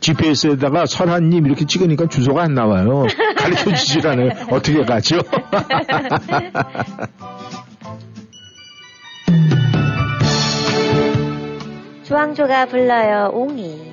[SPEAKER 1] GPS에다가 설한님 이렇게 찍으니까 주소가 안 나와요. 가르쳐 주질 않아요. 어떻게 가죠? *laughs*
[SPEAKER 2] 조항조가 불러요. 옹이.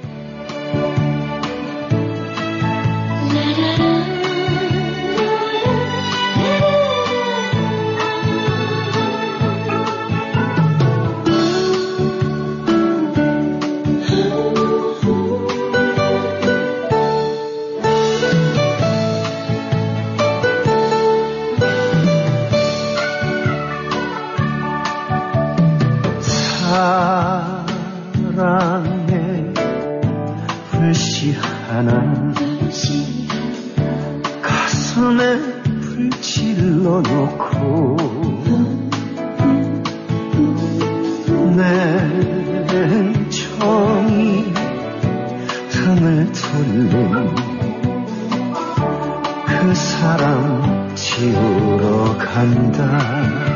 [SPEAKER 7] 사랑의 불씨 하나. 가슴에 불질러 놓고 내 정이 등을 돌린 그 사람 지우러 간다.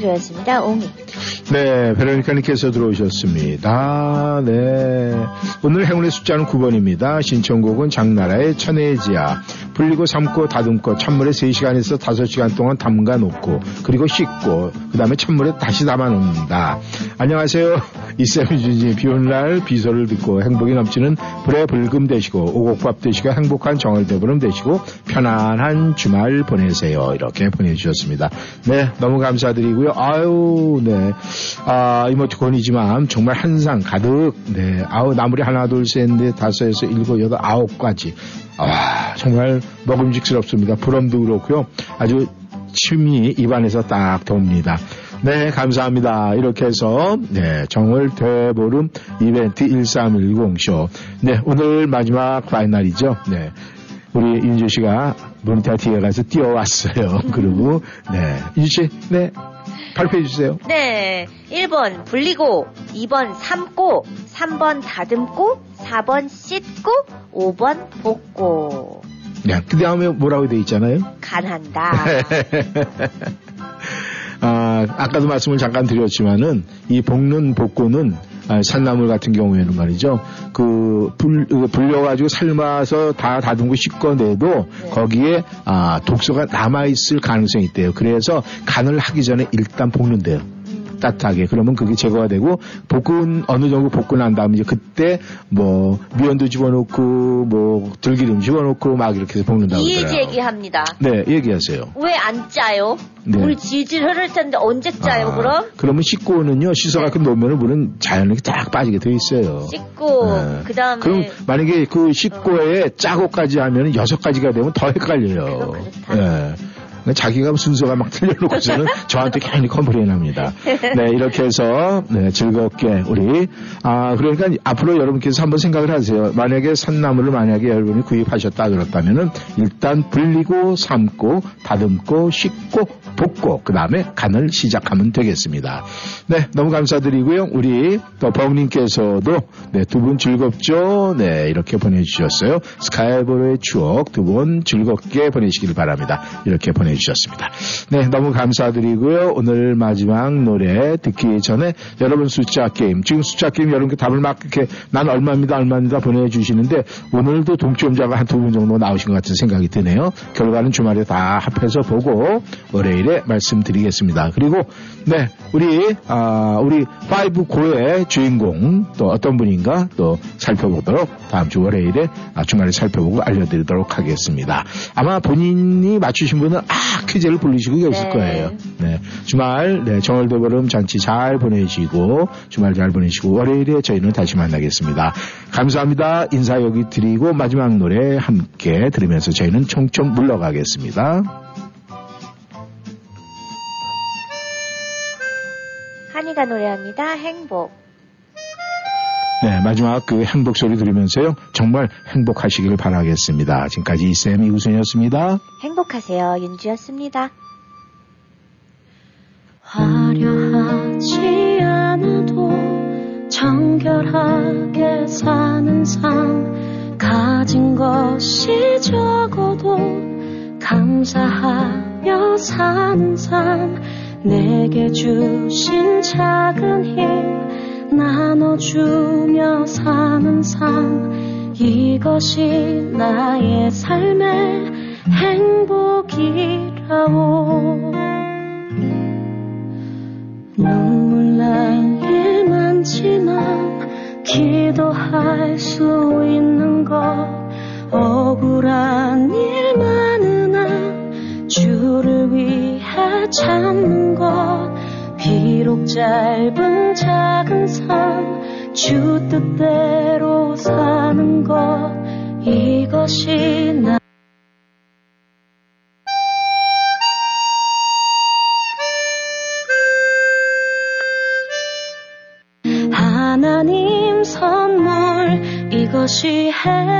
[SPEAKER 2] 조항조였습니다. 옹이.
[SPEAKER 1] 네, 베로니카님께서 들어오셨습니다. 네. 오늘 행운의 숫자는 9번입니다. 신청곡은 장나라의 천혜지야. 불리고 삶고 다듬고 찬물에 3시간에서 5시간 동안 담가 놓고 그리고 씻고 그 다음에 찬물에 다시 담아 놓는다. 안녕하세요. 이쌤이 주지 비 오는 날 비소를 듣고 행복이 넘치는 불의 불금 되시고 오곡밥 되시고 행복한 정월 대보름 되시고 편안한 주말 보내세요. 이렇게 보내주셨습니다. 네, 너무 감사드리고요. 아유, 네. 아, 이모티콘이지만 정말 한상 가득, 네. 아우, 나물이 하나, 둘, 셋, 넷, 다섯에서 일곱, 여덟, 아홉까지. 아, 정말 먹음직스럽습니다. 부럼도 그렇고요. 아주 침이 입안에서 딱 돕니다. 네, 감사합니다. 이렇게 해서, 네, 정월 대보름 이벤트 1310쇼. 네, 오늘 마지막 파이널이죠. 네. 우리 윤주 씨가 모니터 뒤에 가서 뛰어왔어요. *laughs* 그리고, 네. 윤주 씨, 네. 발표해 주세요.
[SPEAKER 2] 네. 1번 불리고, 2번 삶고, 3번 다듬고, 4번 씻고, 5번 볶고.
[SPEAKER 1] 네. 그 다음에 뭐라고 돼 있잖아요?
[SPEAKER 2] 간한다. *laughs*
[SPEAKER 1] 아, 아까도 말씀을 잠깐 드렸지만은 이 볶는 볶고는 아, 산나물 같은 경우에는 말이죠. 그 불, 그 불려가지고 삶아서 다 다듬고 씻어내도 거기에 아, 독소가 남아있을 가능성이 있대요. 그래서 간을 하기 전에 일단 볶는데요. 따뜻하게 그러면 그게 제거가 되고 볶은 어느 정도 볶고 난 다음에 이제 그때 뭐 미연도 집어넣고 뭐 들기름 집어넣고 막 이렇게 해서 볶는다고
[SPEAKER 2] 이
[SPEAKER 1] 그러더라고요.
[SPEAKER 2] 얘기합니다.
[SPEAKER 1] 네, 얘기하세요.
[SPEAKER 2] 왜 안 짜요?
[SPEAKER 1] 네.
[SPEAKER 2] 물 질질 흐를 텐데 언제 짜요,
[SPEAKER 1] 아,
[SPEAKER 2] 그럼?
[SPEAKER 1] 그러면 씻고는요, 씻어갖고 놓으면 물은 자연하게 딱 빠지게 돼 있어요.
[SPEAKER 2] 씻고,
[SPEAKER 1] 네.
[SPEAKER 2] 그 다음에.
[SPEAKER 1] 그럼 만약에 그 씻고에 짜고까지 하면 여섯 가지가 되면 더 헷갈려요.
[SPEAKER 2] 그렇다.
[SPEAKER 1] 예. 자기가 순서가 막 틀려놓고서는 저한테 괜히 complain 합니다. 네, 이렇게 해서, 네, 즐겁게 우리, 아, 그러니까 앞으로 여러분께서 한번 생각을 하세요. 만약에 산나물을 만약에 여러분이 구입하셨다 그렇다면은 일단 불리고 삶고 다듬고 씻고 볶고 그 다음에 간을 시작하면 되겠습니다. 네, 너무 감사드리고요. 우리 또 벙님께서도 네, 두 분 즐겁죠? 네, 이렇게 보내주셨어요. 스카이보로의 추억 두 분 즐겁게 보내시길 바랍니다. 이렇게 보내 주셨습니다. 네, 너무 감사드리고요. 오늘 마지막 노래 듣기 전에 여러분 숫자 게임, 지금 숫자 게임 여러분께 답을 막 이렇게 난 얼마입니다, 얼마입니다 보내주시는데 오늘도 동점자가 한 두 분 정도 나오신 것 같은 생각이 드네요. 결과는 주말에 다 합해서 보고 월요일에 말씀드리겠습니다. 그리고 네, 우리 아, 우리 5고의 주인공 또 어떤 분인가 또 살펴보도록 다음 주 월요일에 아, 주말에 살펴보고 알려드리도록 하겠습니다. 아마 본인이 맞추신 분은 아 퀴즈를 불리시고 계실
[SPEAKER 2] 네.
[SPEAKER 1] 거예요. 네, 주말 네, 정월대보름 잔치 잘 보내시고 주말 잘 보내시고 월요일에 저희는 다시 만나겠습니다. 감사합니다. 인사 여기 드리고 마지막 노래 함께 들으면서 저희는 총총 물러가겠습니다.
[SPEAKER 2] 한이가 노래합니다. 행복.
[SPEAKER 1] 네, 마지막 그 행복 소리 들으면서요. 정말 행복하시길 바라겠습니다. 지금까지 이쌤 이우순이었습니다.
[SPEAKER 2] 행복하세요. 윤주였습니다.
[SPEAKER 5] 화려하지 않아도 정결하게 사는 삶 가진 것이 적어도 감사하며 사는 삶 내게 주신 작은 힘 나눠주며 사는 삶 이것이 나의 삶의 행복이라오. 눈물 날일 많지만 기도할 수 있는 것 억울한 일 많으나 주를 위해 참는 것 비록 짧은 작은 삶 주 뜻대로 사는 것 이것이 나. 하나님 선물 이것이 행